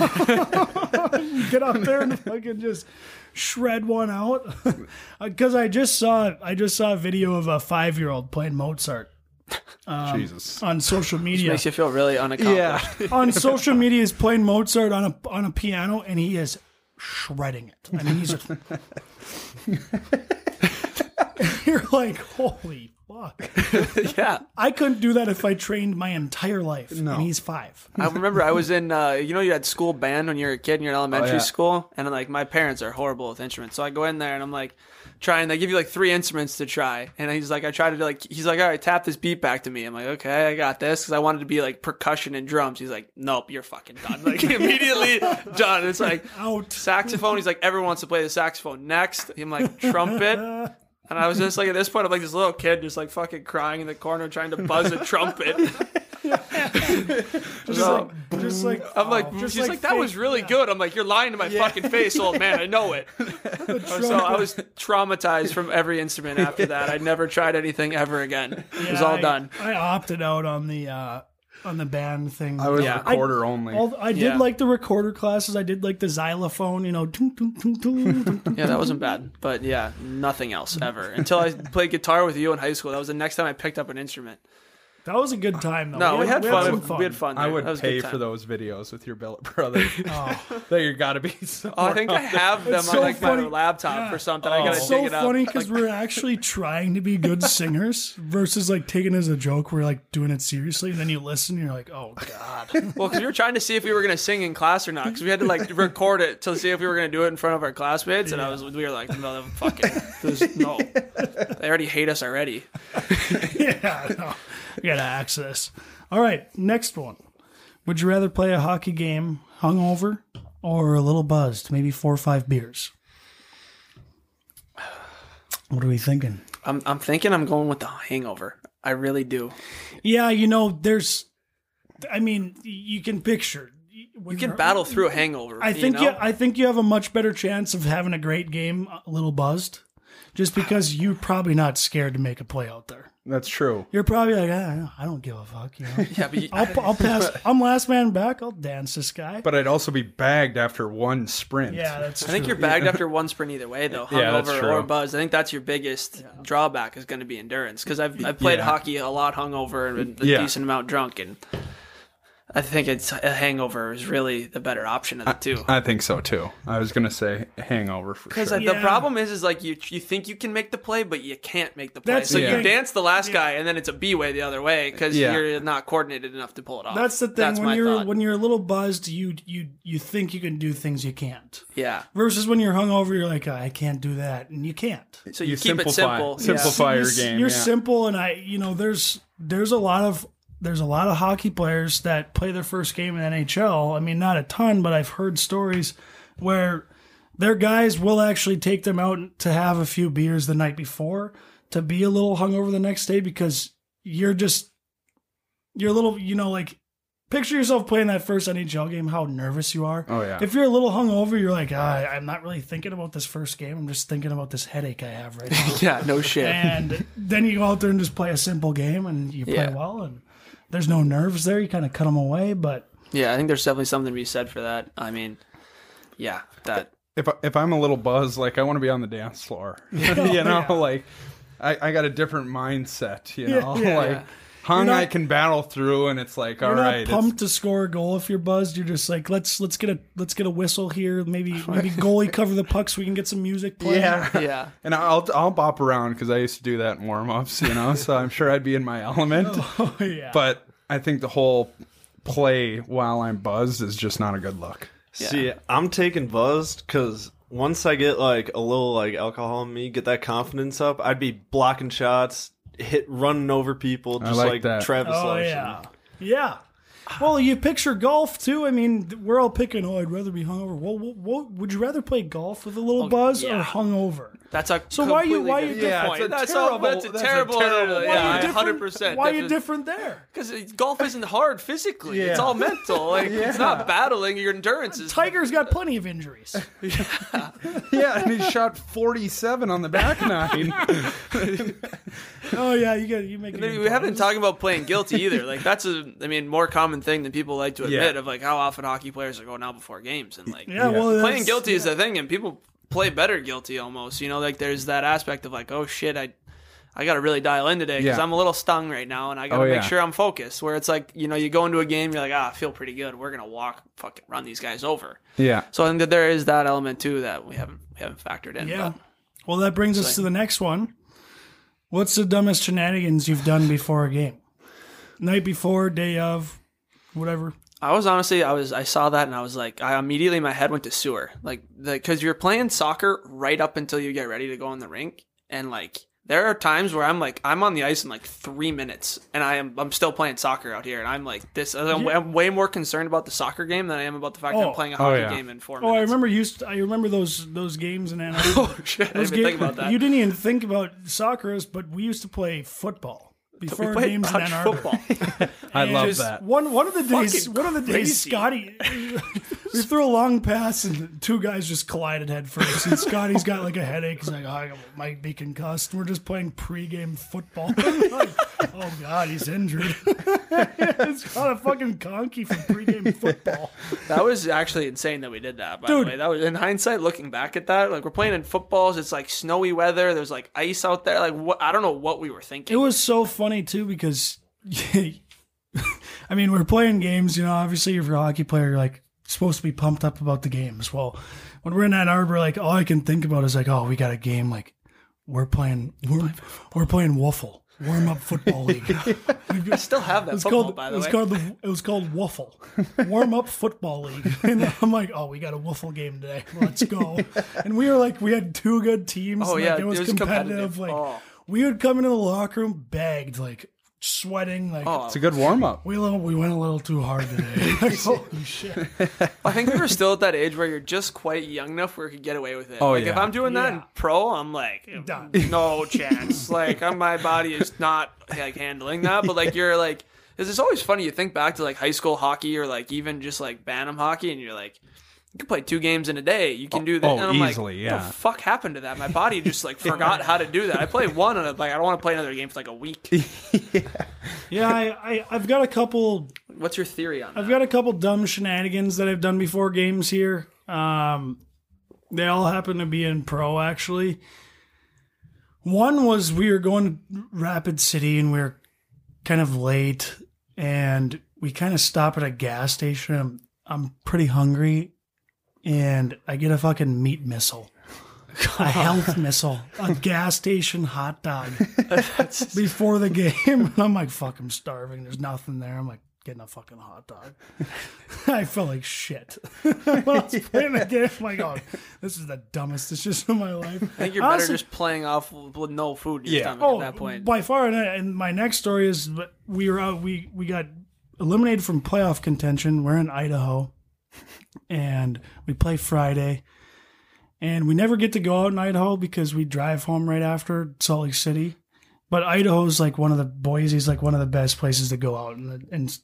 Get up there and fucking just shred one out. Uh, because I just saw I just saw a video of a five year old playing Mozart
Jesus.
on social media.
Makes you feel really unaccomplished. Yeah.
on social media, he's playing Mozart on a on a piano and he is shredding it. I mean, he's. Just, You're like, holy fuck.
yeah.
I couldn't do that if I trained my entire life.
No.
And he's five.
I remember I was in, uh, you know, you had school band when you were a kid and you're in elementary
Oh, yeah.
school, and like my parents are horrible with instruments, so I go in there and I'm like trying. They give you like three instruments to try, and he's like, I try to do like, he's like, all right, tap this beat back to me. I'm like, okay, I got this because I wanted to be like percussion and drums. He's like, nope, you're fucking done. Like immediately done. It's like
Out.
saxophone. He's like, everyone wants to play the saxophone next. I'm like, trumpet. And I was just like, at this point, I'm like this little kid just like fucking crying in the corner trying to buzz a trumpet.
Just
So-
like, just like,
I'm like,
just
she's like, that was really
yeah.
good. I'm like, you're lying to my fucking face, old man. I know it. so I was traumatized from every instrument after that. I never tried anything ever again. It was all
I-
done.
I opted out on the uh, on the band thing.
I was
Yeah.
recorder only.
All- I did
Yeah.
like the recorder classes. I did like the xylophone. You know.
Yeah, that wasn't bad. But yeah, nothing else ever. Until I played guitar with you in high school. That was the next time I picked up an instrument.
That was a good time though.
No, we had,
some
fun. We had fun.
I would
That was
pay
good
for those videos with your billet brother.
Oh.
that you gotta be.
Oh, I think I have them
It's
on
so
like
funny.
my laptop
Yeah.
or something. I
Oh.
gotta
It's
dig
so
it up.
funny because
Like,
we're actually trying to be good singers versus like taking it as a joke. We're like doing it seriously, and then you listen, and you're like, oh god.
well, because we were trying to see if we were gonna sing in class or not. Because we had to like record it to see if we were gonna do it in front of our classmates. And I was, we were like, no, fucking, there's no. They already hate us already.
yeah, no. gotta access. All right, next one. Would you rather play a hockey game hungover or a little buzzed, maybe four or five beers? What are we thinking?
I'm, I'm thinking I'm going with the hangover. I really do.
Yeah, you know, there's. I mean, you can picture.
You can battle through a hangover.
I think
you,
you. I think you have a much better chance of having a great game, a little buzzed, just because you're probably not scared to make a play out there.
That's true.
You're probably like, ah, I don't give a fuck. You know,
yeah, but you,
I'll, I'll pass. I'm last man back. I'll dance this guy.
But I'd also be bagged after one sprint.
yeah, that's.
I think you're bagged after one sprint either way, though.
Yeah, that's
Hungover
true.
or buzz. I think that's your biggest drawback is going to be endurance. Because I've, I've played
Yeah.
hockey a lot hungover and a
Yeah.
decent amount drunk, and I think it's a hangover is really the better option of the two.
I think so too. I was gonna say hangover for
Because uh,
sure.
the
Yeah.
problem is, is like you you think you can make the play, but you can't make the play.
That's
so
the
you
thing.
dance the last guy, and then it's a B way the other way because
Yeah.
you're not coordinated enough to pull it off.
That's the thing.
That's
when
my
you're
thought.
when you're a little buzzed, you you you think you can do things you can't.
yeah.
Versus when you're hungover, you're like, I can't do that, and you can't.
So you,
You
keep it
simplify-
simple.
simplify.
Yeah.
Fire
you're,
game,
You're
yeah.
simple, and I, you know, there's there's a lot of there's a lot of hockey players that play their first game in NHL. I mean, not a ton, but I've heard stories where their guys will actually take them out to have a few beers the night before to be a little hungover the next day because you're just you're a little, you know, like picture yourself playing that first NHL game, how nervous you are.
Oh, yeah.
If you're a little hungover, you're like, ah, I'm not really thinking about this first game. I'm just thinking about this headache I have right now.
Yeah, no shit.
and then you go out there and just play a simple game and you play
Yeah.
well and there's no nerves there. You kind of cut them away, but
Yeah, I think there's definitely something to be said for that. I mean, yeah, that
if I- if I'm a little buzzed, like I want to be on the dance floor. you know,
yeah.
like I, I got a different mindset. You know,
yeah,
like
yeah.
Hung
not-
I can battle through, and it's like all
you're not
right, it's-
pumped to score a goal if you're buzzed. You're just like, let's let's get a let's get a whistle here. Maybe maybe goalie cover the puck so we can get some music playing.
yeah.
yeah.
And I'll I'll bop around because I used to do that in warm ups. You know, so I'm sure I'd be in my element.
Oh, yeah.
But I think the whole play while I'm buzzed is just not a good look.
See, I'm taking buzzed because once I get like a little like alcohol in me, get that confidence up, I'd be blocking shots, hit running over people, just
like
like,
that.
Travis
Oh
Larson.
yeah, yeah. Well, you picture golf too. I mean, we're all picking. Oh, I'd rather be hungover. Well, what, what, would you rather play golf with a little oh, buzz or
yeah.
hungover?
That's a
So why you-
completely
why you
different
Yeah,
point.
it's
that's
terrible-
all, that's a
that's a
terrible.
terrible-
yeah,
Why you
yeah,
different-
hundred percent.
Why are you different there?
Because golf isn't hard physically. It's all mental. Like it's not battling. Your endurance is.
Tiger's got plenty of injuries.
Yeah, and he shot 47 on the back nine.
oh yeah, you got you make. it
We haven't been talking about playing guilty either. Like that's a, I mean, more common thing than people like to admit
Yeah.
of like how often hockey players are going out before games and like
Yeah, well,
playing
that's-
guilty is a thing, and people play better guilty almost. You know, like there's that aspect of like, oh shit, I. I got to really dial in today because
Yeah.
I'm a little stung right now, and I got to
Oh,
make
yeah.
sure I'm focused. Where it's like, you know, you go into a game, you're like, ah, I feel pretty good. We're gonna walk, fucking run these guys over.
yeah.
So I think that there is that element too that we haven't we haven't factored in.
Yeah.
but-
Well, that brings us to the next one. What's the dumbest shenanigans you've done before a game? Night before, day of, whatever.
I was honestly, I was, I saw that and I was like, I immediately my head went to sewer, like, because you're playing soccer right up until you get ready to go on the rink, and like, there are times where I'm like, I'm on the ice in like three minutes, and I am, I'm still playing soccer out here, and I'm like, this, I'm, I'm way more concerned about the soccer game than I am about the fact that
Oh.
I'm playing a
Oh,
hockey
yeah.
game in four
Oh, I
minutes.
remember you. St- I remember those those games in Ann
Oh shit, I
Those
didn't even think about that.
You didn't even think about soccer, but we used to play football before
we played
games in
touch
Ann Arbor.
football.
I love
Just
that.
One one of the days,
Fucking
one of the days,
crazy.
Scotty, we threw a long pass and two guys just collided head first. And Scotty's got like a headache. He's like, oh, I might be concussed. We're just playing pregame football. Like, oh god, he's injured. it's got a fucking conky from pregame football.
That was actually insane that we did that. By
Dude.
the way, that was in hindsight, looking back at that, like we're playing in footballs. It's like snowy weather. There's like ice out there. Like what? I don't know what we were thinking.
It was so funny too because, I mean, we're playing games. You know, obviously, if you're a hockey player, you're like supposed to be pumped up about the games. Well, when we're in Ann Arbor, like all I can think about is like, oh, we got a game. Like we're playing, we're, we're playing Wuffle warm up football league.
I still have that
It's
football,
called,
by
it
the
was
way.
called the, it was called Wuffle, warm up football league. And I'm like, oh, we got a Wuffle game today. Let's go. And we were like, we had two good teams.
Oh,
like,
yeah,
it was,
it was
competitive.
competitive.
Like
Oh.
we would come into the locker room bagged, like sweating, like.
Oh,
It's a good warm up.
We, little, we went a little too hard today. Like, holy shit.
I think we were still at that age where you're just quite young enough where you could get away with it.
Oh,
like if. I'm doing that
Yeah.
in pro, I'm like,
Done.
no chance. like I'm, my body is not like handling that. But like you're like, because it's always funny. You think back to like high school hockey or like even just like Bantam hockey, and you're like. You can play two games in a day. You can do that.
oh,
and I'm
easily,
like,
yeah.
What the fuck happened to that? My body just like forgot how to do that. I played one and I'm like I don't want to play another game for like a week.
Yeah, I, I, I've got a couple
What's your theory on that?
I've got a couple dumb shenanigans that I've done before games here. Um, they all happen to be in pro, actually. One was we were going to Rapid City and we are kind of late, and we kind of stop at a gas station. I'm, I'm pretty hungry, and I get a fucking meat missile. A health missile, a gas station hot dog before the game. And I'm like, fuck, I'm starving. There's nothing there. I'm like, getting a fucking hot dog. I felt like shit. when I was playing the game, I'm like, oh, this is the dumbest decision of my life.
I think you're better
Honestly-
just playing off with no food in your
Yeah.
stomach
Oh,
at that point.
by far. And, I- and my next story is we were out. We we got eliminated from playoff contention. We're in Idaho, and we play Friday. And we never get to go out in Idaho because we drive home right after Salt Lake City. But Idaho's like one of the Boise's like one of the best places to go out and and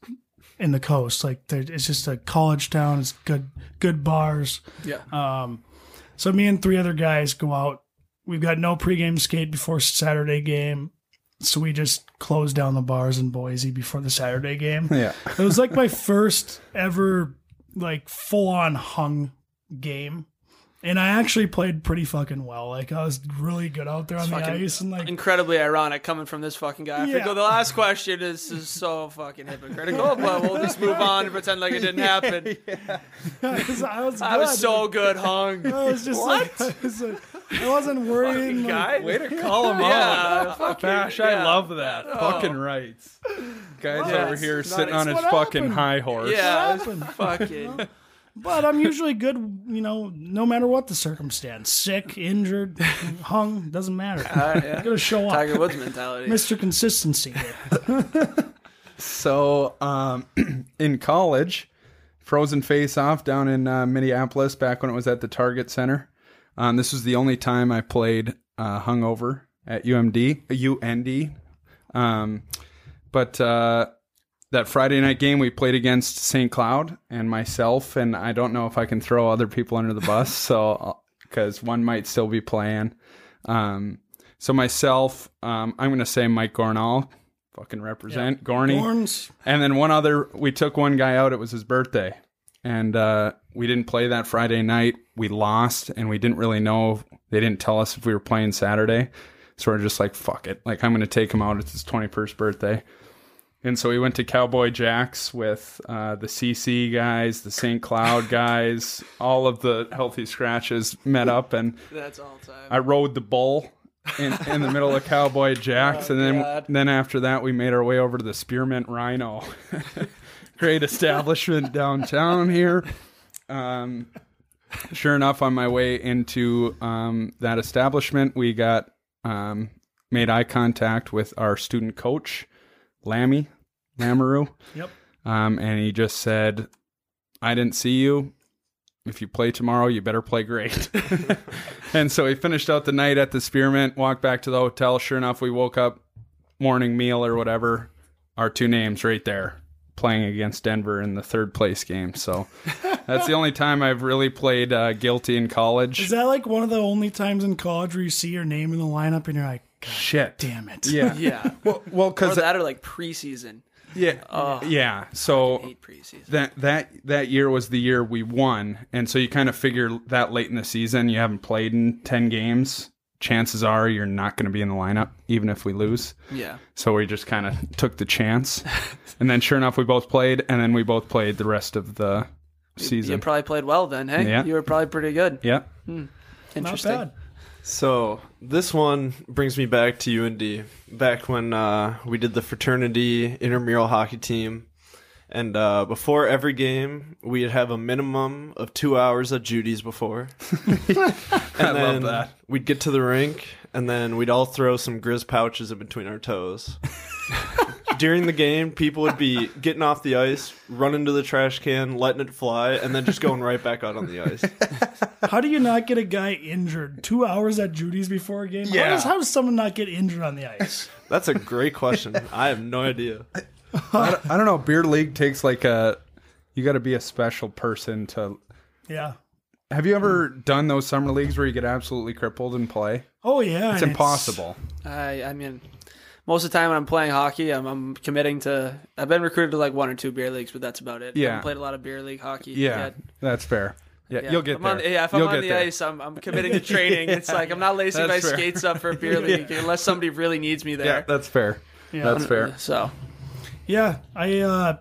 in the coast. Like it's just a college town. It's good good bars.
Yeah.
Um, So me and three other guys go out. We've got no pregame skate before Saturday game. So we just closed down the bars in Boise before the Saturday game.
Yeah.
It was like my first ever like full on hung game. And I actually played pretty fucking well. Like I was really good out there on the
fucking
ice and like
Incredibly ironic coming from this fucking guy.
Yeah.
forgot the last question is, is so fucking hypocritical, but we'll just move on and pretend like it didn't happen.
I was, I was,
I was so good hung.
I was just like I, was, uh, I wasn't worrying. like-
Guy?
Way to call him
Yeah,
out.
fucking-
Bash,
yeah.
I love that. Fucking rights. Guys
Yeah,
over here
not-
sitting on his
what
fucking
happened.
high horse.
Yeah, fucking.
But I'm usually good, you know, no matter what the circumstance. Sick, injured, hung, doesn't matter.
Uh, yeah.
Gotta show up.
Tiger Woods mentality.
Mr. Consistency.
So, um, in college, Frozen Face Off down in uh, Minneapolis, back when it was at the Target Center. Um, this was the only time I played uh, hungover at UMD, UND. Um, but uh, that Friday night game, we played against St. Cloud and myself, and I don't know if I can throw other people under the bus, so because one might still be playing. Um, so myself, um, I'm going to say Mike Gornall, fucking represent Gorney.
Horns.
And then one other, we took one guy out. It was his birthday, and uh, we didn't play that Friday night. We lost, and we didn't really know. They didn't tell us if we were playing Saturday, so we're just like, "Fuck it!" Like I'm going to take him out. It's his 21st birthday, and so we went to Cowboy Jacks with uh, the CC guys, the St. Cloud guys, all of the healthy scratches met up, and
That's all time.
I rode the bull in, in the middle of Cowboy Jacks, and then
God.
then after that we made our way over to the Spearmint Rhino, great establishment downtown here. Um, sure enough, on my way into um, that establishment, we got um, made eye contact with our student coach, Lammy Lamoureux.
Yep.
Um, and he just said, I didn't see you. If you play tomorrow, you better play great. and so he finished out the night at the Spearmint, walked back to the hotel. Sure enough, we woke up, morning meal or whatever, our two names right there, playing against Denver in the third place game. So that's the only time I've really played uh, guilty in college.
Is that like one of the only times in college where you see your name in the lineup and you're like,
Shit.
damn it.
Yeah.
yeah.
Well, well,
Or
because
that or like preseason.
yeah, yeah. So that that that year was the year we won, and so you kind of figure that late in the season, you haven't played in ten games. Chances are you're not going to be in the lineup, even if we lose.
Yeah.
So we just kind of took the chance, and then sure enough, we both played, and then we both played the rest of the season.
You
season.
probably played well then, hey?
Yeah.
You were probably pretty good.
yeah, hmm.
Not
Interesting.
bad.
So this one brings me back to UND, back when uh, we did the fraternity intramural hockey team, and uh, before every game, we'd have a minimum of two hours at Judy's before. and
I love that.
We'd get to the rink, and then we'd all throw some grizz pouches in between our toes. During the game, people would be getting off the ice, running to the trash can, letting it fly, and then just going right back out on the ice.
How do you not get a guy injured two hours at Judy's before a game? How
Yeah.
does, how does someone not get injured on the ice?
That's a great question. I have no idea.
I, don't, I don't know. Beer league takes like a. You got to be a special person to.
Yeah.
Have you ever done those summer leagues where you get absolutely crippled and play?
Oh yeah.
It's
and
impossible.
I I mean, most of the time when I'm playing hockey, I'm, I'm committing to. I've been recruited to like one or two beer leagues, but that's about it. I
Yeah.
haven't played a lot of beer league hockey.
Yeah,
yet.
that's fair. Yeah,
Yeah.
you'll get
I'm
there.
on- yeah, if I'm
You'll
on the
there.
ice, I'm, I'm committing to training. It's like I'm not lacing my
That's fair.
skates up for beer league unless somebody really needs me there.
Yeah, that's fair.
Yeah.
That's fair.
So
Yeah, I uh,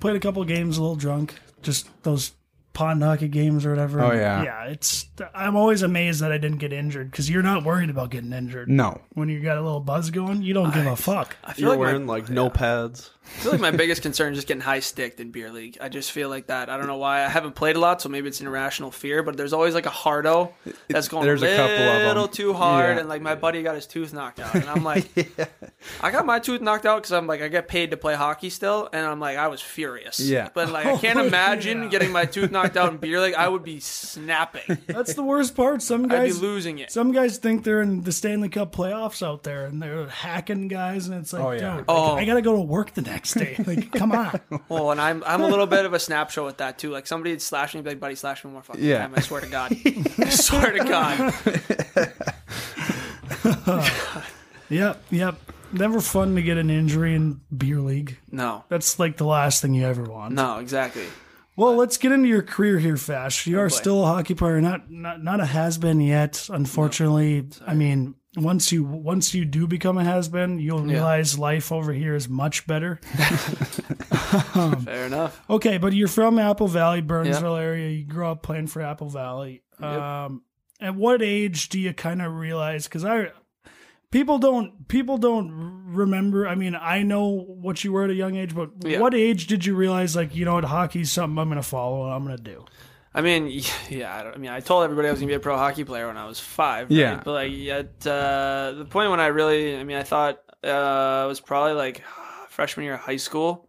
played a couple games a little drunk. Just those pond hockey games or whatever.
Oh, yeah.
yeah. It's I'm always amazed that I didn't get injured because you're not worried about getting injured
No.
when you got a little buzz going. You don't give a fuck.
I feel
You're
like my,
wearing like no pads.
I feel like my biggest concern is just getting high sticked in beer league. I just feel like that. I don't know why. I haven't played a lot, so maybe it's an irrational fear. But there's always like a hardo that's going
there's
a
a couple of 'em.
little too hard,
Yeah.
and like my buddy got his tooth knocked out, and I'm like, I got my tooth knocked out because I'm like I get paid to play hockey still, and I'm like I was furious.
Yeah.
but like I oh can't
Oh,
imagine
yeah.
getting my tooth knocked knocked out in beer league, I would be snapping.
That's the worst part. Some
I'd be
guys
losing it.
Some guys think they're in the Stanley Cup playoffs out there, and they're hacking guys, and it's like,
Oh, yeah.
dude, like,
Oh.
I gotta go to work the next day. Like, come on.
Well, and I'm I'm a little bit of a snap show with that too. Like somebody would slash me, be like, buddy, slash me one more fucking
Yeah.
time. I swear to God. I swear to God.
Yep, yep. Never fun to get an injury in beer league.
No.
That's like the last thing you ever want.
No, exactly.
Well, let's get into your career here, Fash. You oh, are
Oh, boy.
still a hockey player, not not not a has been yet. Unfortunately, I mean, once you once you do become a has been, you'll realize life over here is much better.
Fair enough.
Okay, but you're from Apple Valley, Burnsville area. You grew up playing for Apple Valley. Um, at what age do you kind of realize? Because I, people don't people don't remember. I mean, I know what you were at a young age, but
Yeah.
what age did you realize like you know what hockey's something I'm going to follow and I'm going to do?
I mean, yeah. I, don't, I mean, I told everybody I was gonna be a pro hockey player when I was five. right?
Yeah.
But like at uh, the point when I really, I mean, I thought uh, it was probably like freshman year of high school.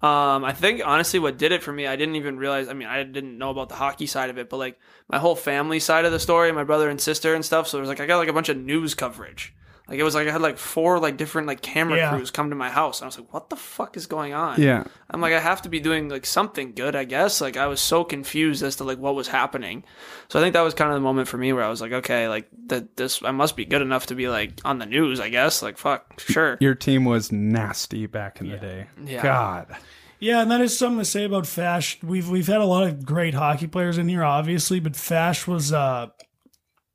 Um, I think honestly, what did it for me, I didn't even realize. I mean, I didn't know about the hockey side of it, but like my whole family side of the story, my brother and sister and stuff. So it was like I got like a bunch of news coverage. Like it was like I had like four like different like camera
Yeah.
crews come to my house, and I was like, "What the fuck is going on?"
Yeah.
I'm like, I have to be doing like something good, I guess. Like I was so confused as to like what was happening. So I think that was kind of the moment for me where I was like, okay, like that this I must be good enough to be like on the news, I guess. Like fuck, sure.
Your team was nasty back in the day.
Yeah.
God.
Yeah, and that is something to say about Fash. We've we've had a lot of great hockey players in here, obviously, but Fash was uh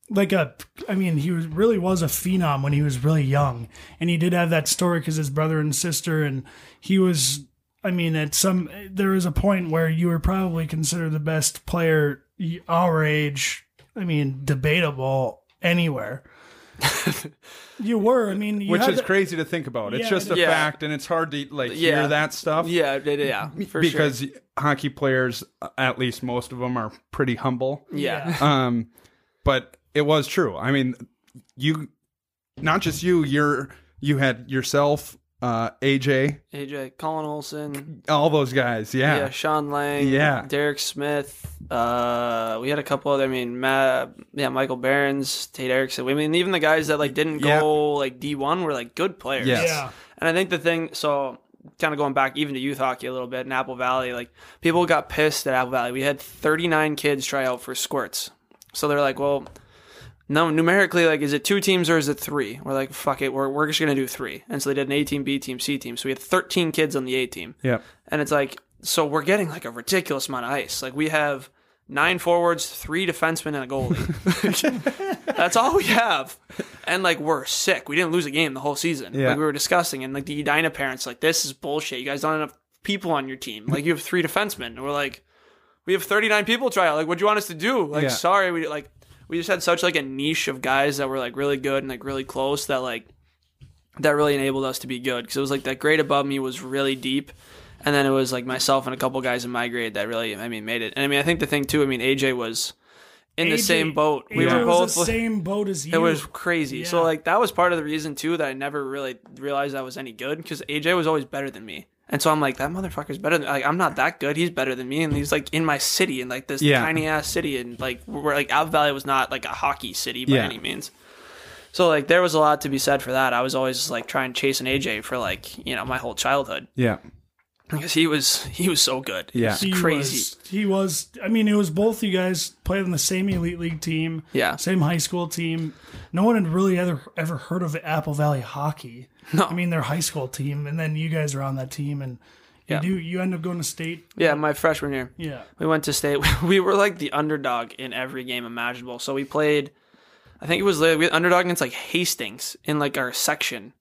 like a I mean, he was really was a phenom when he was really young, and he did have that story because his brother and sister, and he was. I mean, at some there was a point where you were probably considered the best player y- our age. I mean, debatable anywhere. you were. I mean, you
Which is
the-
crazy to think about. It's
Yeah,
just a
Yeah.
fact, and it's hard to like
Yeah.
hear that stuff.
Yeah, yeah, yeah, for sure.
because hockey players, at least most of them, are pretty humble.
Yeah.
Um, but it was true. I mean, you, not just you. You're you had yourself, uh, AJ,
AJ, Colin Olson,
all those guys.
yeah,
Yeah,
Sean Lang,
Yeah.
Derek Smith. Uh, we had a couple other. I mean, Matt, yeah, Michael Barons, Tate Erickson. I mean, even the guys that like didn't
Yeah.
go like D one were like good players.
Yes.
Yeah.
And I think the thing, so kind of going back even to youth hockey a little bit in Apple Valley, like people got pissed at Apple Valley. We had 39 kids try out for squirts. So they're like, well, no, numerically, like, is it two teams or is it three? We're like, fuck it, we're, we're just going to do three. And so they did an A team, B team, C team. So we had 13 kids on the A team.
yeah.
And it's like, so we're getting like a ridiculous amount of ice. Like we have nine forwards, three defensemen, and a goalie. That's all we have. And like we're sick. We didn't lose a game the whole season.
Yeah.
Like we were discussing. And like the Edina parents, like, this is bullshit. You guys don't have enough people on your team. Like you have three defensemen. And we're like, we have 39 people try out. Like, what do you want us to do? Like,
Yeah.
sorry, we like we just had such like a niche of guys that were like really good and like really close that like that really enabled us to be good. Because it was like that grade above me was really deep and then it was like myself and a couple guys in my grade that really i mean made it. And i mean i think the thing too i mean aj was in the same boat. We were both
the same boat as you.
it was crazy. So like that was part of the reason too that i never really realized i was any good because aj was always better than me and so i'm like that motherfucker's better than like i'm not that good he's better than me and he's like in my city in like this
Yeah.
tiny ass city and like we're like Apple Valley was not like a hockey city by
Yeah.
any means so like there was a lot to be said for that. I was always like trying to chase an AJ for like you know my whole childhood
Yeah.
Because he was he was so good. He
Yeah.
was
He
crazy.
Was, he was. I mean, it was both you guys played on the same elite league team.
Yeah.
Same high school team. No one had really ever ever heard of Apple Valley hockey.
No.
I mean their high school team, and then you guys are on that team, and you
Yeah.
do you end up going to state.
Yeah, my freshman year.
Yeah.
We went to state. We were like the underdog in every game imaginable. So we played. I think it was we had underdog against like Hastings in like our section,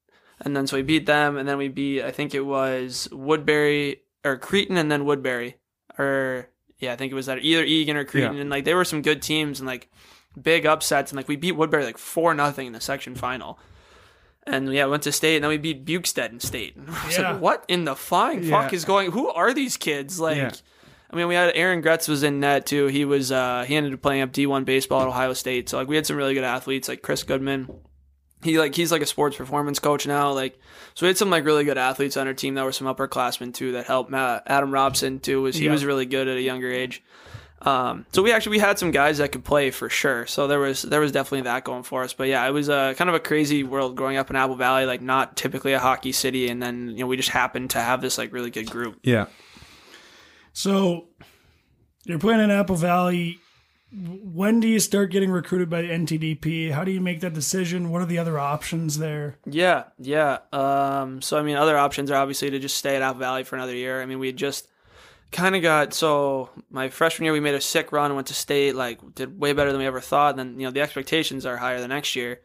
and then so we beat them, and then we beat. I think it was Woodbury or Cretin, and then Woodbury, or yeah, I think it was that either Eagan or Cretin,
Yeah.
and like they were some good teams and like big upsets, and like we beat Woodbury like four nothing in the section final. And yeah, went to state, and then we beat Bukestead in state. And I was
Yeah.
like, "What in the flying
Yeah.
fuck is going? Who are these kids?" Like. I mean, we had Aaron Gretz was in net too. He was uh, he ended up playing up D one baseball at Ohio State. So like we had some really good athletes like Chris Goodman. He like he's like a sports performance coach now. Like so we had some like really good athletes on our team that were some upperclassmen too that helped. Matt, Adam Robson too was he
Yeah.
was really good at a younger age. Um, so we actually we had some guys that could play for sure. So there was there was definitely that going for us. But yeah, it was uh, kind of a crazy world growing up in Apple Valley, like not typically a hockey city, and then you know we just happened to have this like really good group.
Yeah.
So you're playing in Apple Valley. When do you start getting recruited by the NTDP? How do you make that decision? What are the other options there?
Yeah, yeah. Um, so I mean, other options are obviously to just stay at Apple Valley for another year. I mean, we had just kind of got so my freshman year we made a sick run, went to state, like did way better than we ever thought. And then you know the expectations are higher the next year.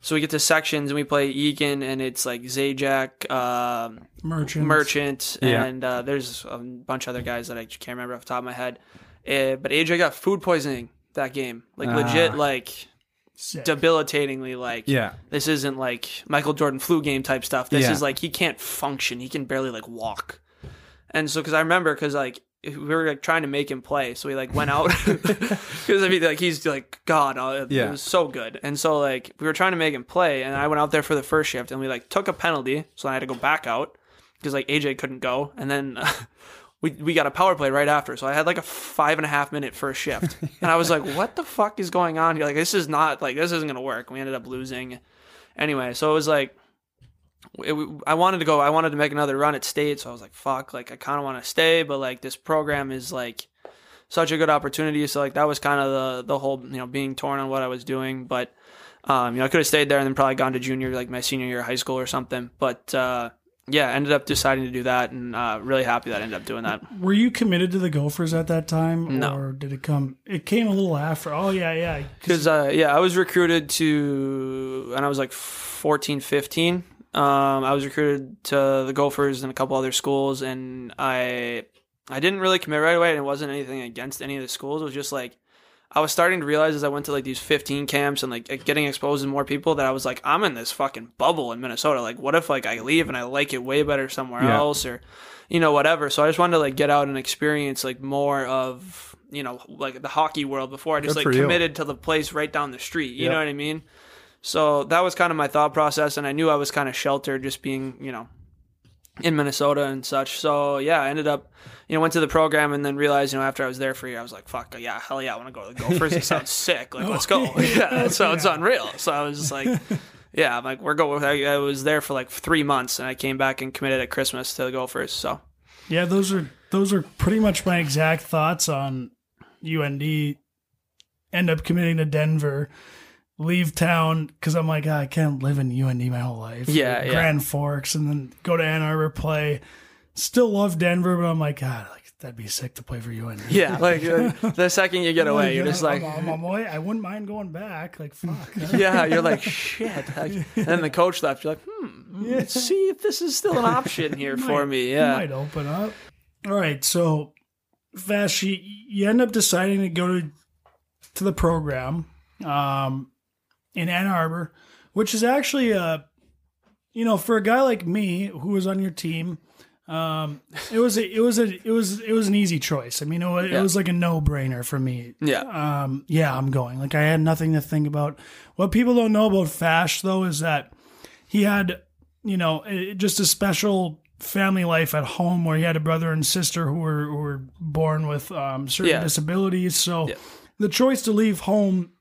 So we get to sections and we play Eagan and it's like Zajac, um,
Merchant.
Merchant,
Yeah.
and uh, there's a bunch of other guys that I can't remember off the top of my head. Uh, but AJ got food poisoning that game, like legit,
Ah.
like
Sick.
debilitatingly. Like
Yeah.
this isn't like Michael Jordan flu game type stuff. This
Yeah.
is like he can't function. He can barely like walk. And so, because I remember, because like we were like trying to make him play, so we like went out because I mean like he's like God, uh,
Yeah.
it was so good. And so like we were trying to make him play, and I went out there for the first shift, and we like took a penalty, so I had to go back out because like AJ couldn't go, and then. We, we got a power play right after, so I had like a five and a half minute first shift, and I was like, "What the fuck is going on here? Like, this is not like this isn't gonna work." We ended up losing, anyway. So it was like, it, I wanted to go. I wanted to make another run at state, so I was like, "Fuck!" Like I kind of want to stay, but like this program is like such a good opportunity. So like that was kind of the the whole you know being torn on what I was doing, but um, you know I could have stayed there and then probably gone to junior like my senior year of high school or something. But uh, yeah, ended up deciding to do that, and uh, really happy that I ended up doing that.
Were you committed to the Gophers at that time?
No.
Or did it come? It came a little after. Oh, yeah, yeah.
Because uh, yeah, I was recruited to, and I was like 14, 15. Um, I was recruited to the Gophers and a couple other schools, and I I didn't really commit right away, and it wasn't anything against any of the schools. It was just like I was starting to realize as I went to like these 15 camps and like uh, getting exposed to more people that I was like, I'm in this fucking bubble in Minnesota. Like, what if like I leave and I like it way better somewhere
Yeah.
else, or you know whatever. So I just wanted to like get out and experience like more of you know like the hockey world before I just
Good
like
for you.
committed to the place right down the street. You
Yep.
know what I mean? So that was kind of my thought process, and I knew I was kind of sheltered just being, you know, in Minnesota and such. So yeah, I ended up, you know, went to the program and then realized, you know, after I was there for a year, I was like, fuck, yeah, hell yeah, I want to go to the Gophers. It sounds sick. Like, let's oh, go. Yeah, it sounds unreal. So I was just like, yeah, I'm like, we're going. I, I was there for like three months, and I came back and committed at Christmas to the Gophers. So
Yeah, those are those are pretty much my exact thoughts on UND. End up committing to Denver, leave town because I'm like, "Ah, I can't live in UND my whole life.
Yeah, yeah.
Grand Forks, and then go to Ann Arbor, play. Still love Denver, but I'm like, God, like that'd be sick to play for UND.
yeah, like uh, the second you get away,
Like,
you're just
I'm-
like,
I'm, I'm away. I wouldn't mind going back. Like, fuck.
yeah, you're like shit. Like, and then the coach left. You're like, hmm, let's see if this is still an option here for me. Yeah,
might open up. All right, so Fash, you, you end up deciding to go to to the program um, in Ann Arbor, which is actually a, you know, for a guy like me who was on your team, um, it was a, it was a it was it was an easy choice. I mean, it was, it
Yeah.
was like a no brainer for me.
yeah,
Um, yeah, I'm going. Like I had nothing to think about. What people don't know about Fash though is that he had, you know, just a special family life at home where he had a brother and sister who were who were born with um, certain
Yeah.
disabilities. So
Yeah.
the choice to leave home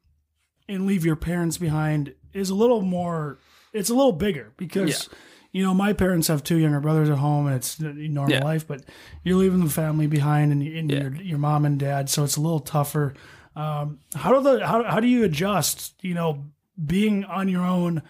and leave your parents behind is a little more. It's a little bigger because. You know, my parents have two younger brothers at home, and it's normal
Yeah.
life. But you're leaving the family behind, and, and
Yeah.
your your mom and dad, so it's a little tougher. Um, how do the how how do you adjust? You know, being on your own,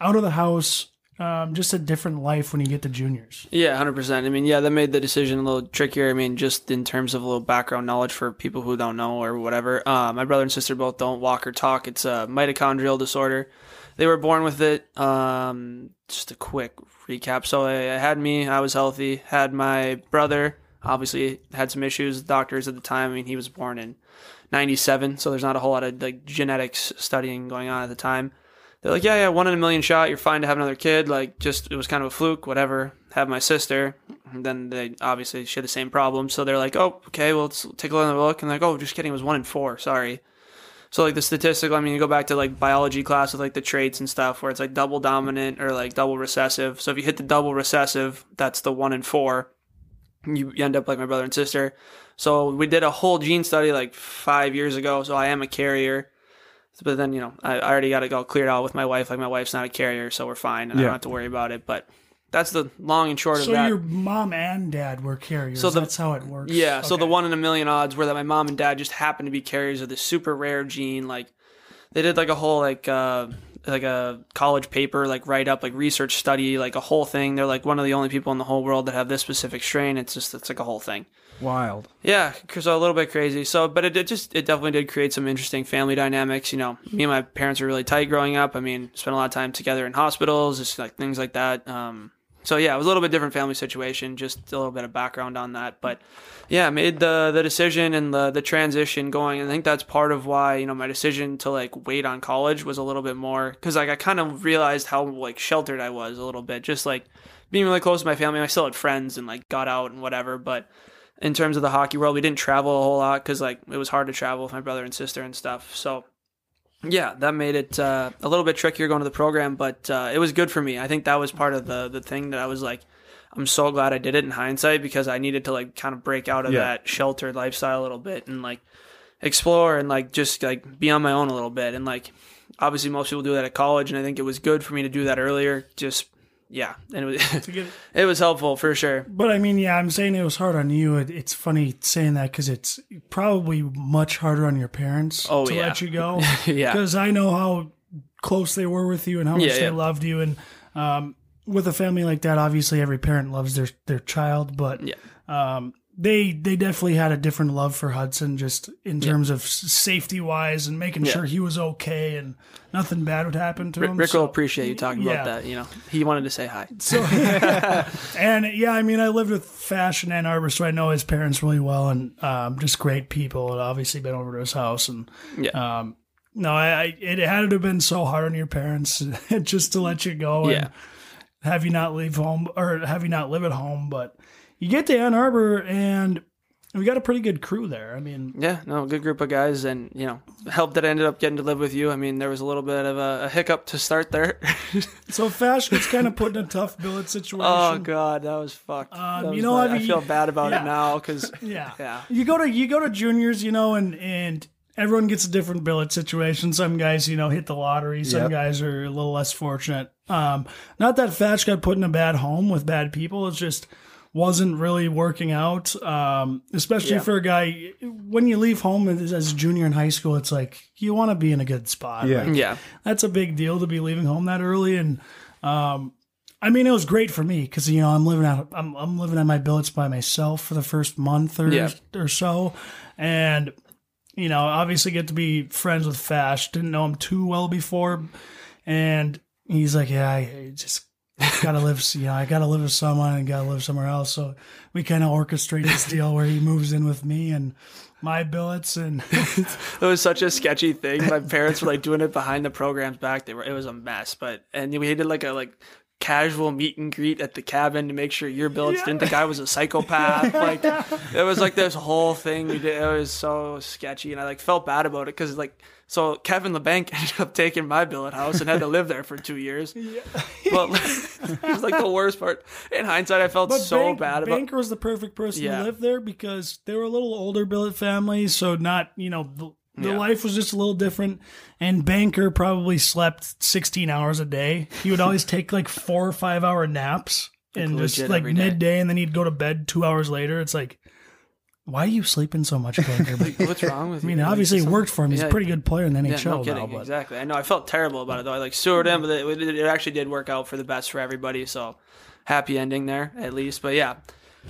out of the house, um, just a different life when you get to juniors.
Yeah, hundred percent. I mean, yeah, that made the decision a little trickier. I mean, just in terms of a little background knowledge for people who don't know or whatever. Uh, my brother and sister both don't walk or talk. It's a mitochondrial disorder. They were born with it. Um, just a quick recap. So I, I had me. I was healthy. Had my brother. Obviously, had some issues. Doctors at the time. I mean, he was born in '97, so there's not a whole lot of like genetics studying going on at the time they're like, yeah, yeah, one in a million shot. You're fine to have another kid. Like, just it was kind of a fluke, whatever. Have my sister. And then they obviously share the same problem. So they're like, oh, okay, well, let's take another look. And like, oh, just kidding. It was one in four. Sorry. So like the statistical, I mean, you go back to like biology class with like the traits and stuff where it's like double dominant or like double recessive. So if you hit the double recessive, that's the one in four. you end up like my brother and sister. So we did a whole gene study like five years ago. So I am a carrier. But then, you know, I, I already got it all cleared out with my wife. Like my wife's not a carrier, so we're fine and I don't have to worry about it. But that's the long and short
So
of that.
So your mom and dad were carriers.
So the-
that's how it works.
Yeah, so the one in a million odds were that my mom and dad just happened to be carriers of this super rare gene. Like they did like a whole like uh like a college paper, like write up, like research study, like a whole thing. They're like one of the only people in the whole world that have this specific strain. It's just it's like a whole thing.
Wild.
Yeah, so a little bit crazy. So, but it, it just it definitely did create some interesting family dynamics. You know, me and my parents were really tight growing up. I mean, spent a lot of time together in hospitals, just like things like that. Um, so yeah, it was a little bit different family situation. Just a little bit of background on that, but yeah, made the the decision and the the transition going. I think that's part of why you know my decision to like wait on college was a little bit more because like I kind of realized how like sheltered I was a little bit, just like being really close to my family. I still had friends and like got out and whatever, but in terms of the hockey world, we didn't travel a whole lot because like it was hard to travel with my brother and sister and stuff. So yeah, that made it uh, a little bit trickier going to the program, but uh, it was good for me. I think that was part of the the thing that I was like, I'm so glad I did it in hindsight because I needed to like kind of break out of
Yeah.
that sheltered lifestyle a little bit and like explore and like just like be on my own a little bit and like obviously most people do that at college and I think it was good for me to do that earlier. Just yeah, and it was
get-
it was helpful for sure.
But I mean, yeah, I'm saying it was hard on you. It, it's funny saying that because it's probably much harder on your parents
Oh,
to
yeah.
let you go.
Yeah.
Because I know how close they were with you and how much
Yeah,
they
yeah.
loved you. And um, with a family like that, obviously every parent loves their their child, but
Yeah.
um, they they definitely had a different love for Hudson, just in terms of safety wise and making
Yeah.
sure he was okay and nothing bad would happen to
Rick,
him.
Rick
So-
will appreciate you talking
yeah.
about that. You know, he wanted to say hi.
So, and yeah, I mean, I lived with Fash in Ann Arbor, so I know his parents really well, and um, just great people. And obviously, been over to his house, and
Yeah.
um, no, I, I it had to have been so hard on your parents just to let you go and have you not leave home or have you not live at home. But you get to Ann Arbor, and we got a pretty good crew there. I mean,
Yeah, no, good group of guys, and you know, helped that I ended up getting to live with you. I mean, there was a little bit of a, a hiccup to start there.
so Fash gets kind of put in a tough billet situation.
oh god, that was fucked.
Um,
That
you
was
know,
bad.
I
I feel bad about
yeah.
it now because
Yeah.
Yeah.
You go to you go to juniors, you know, and and everyone gets a different billet situation. Some guys, you know, hit the lottery. Some
Yep.
guys are a little less fortunate. Um, not that Fash got put in a bad home with bad people. It's just wasn't really working out. Um, especially
Yeah.
for a guy when you leave home as, as a junior in high school, it's like you want to be in a good spot.
Yeah.
Like,
yeah,
that's a big deal to be leaving home that early and um I mean, it was great for me because you know I'm living out. I'm I'm living on my billets by myself for the first month or
Yeah.
or so, and you know, obviously get to be friends with Fash. Didn't know him too well before, and he's like, "Yeah, I, I just gotta live. You know, I gotta live with someone and gotta live somewhere else." So we kind of orchestrate this deal where he moves in with me and my billets, and
it was such a sketchy thing. My parents were like doing it behind the programs back. They were it was a mess, but and we did like a like casual meet and greet at the cabin to make sure your billets didn't think I was a psychopath. Like it was like this whole thing we did. It was so sketchy, and I like felt bad about it because like so Kevin Labanc ended up taking my billet house and had to live there for two years. But it was like the worst part. In hindsight, I felt
But
so
Bank-
bad about.
Banker was the perfect person
Yeah.
to live there because they were a little older billet family, so not you know the,
Yeah.
life was just a little different. And Banker probably slept sixteen hours a day. He would always take like four or five hour naps and just
legit
like midday, and then he'd go to bed two hours later. It's like, why are you sleeping so much, Banker? But,
What's wrong with you?
I mean,
Like,
obviously it worked for him. He's
Yeah.
a pretty good player in the
Yeah,
NHL
no
now.
kidding.
But
Exactly. I know. I felt terrible about it though. I like stewarded him, but it, it, actually did work out for the best for everybody. So happy ending there at least. But yeah,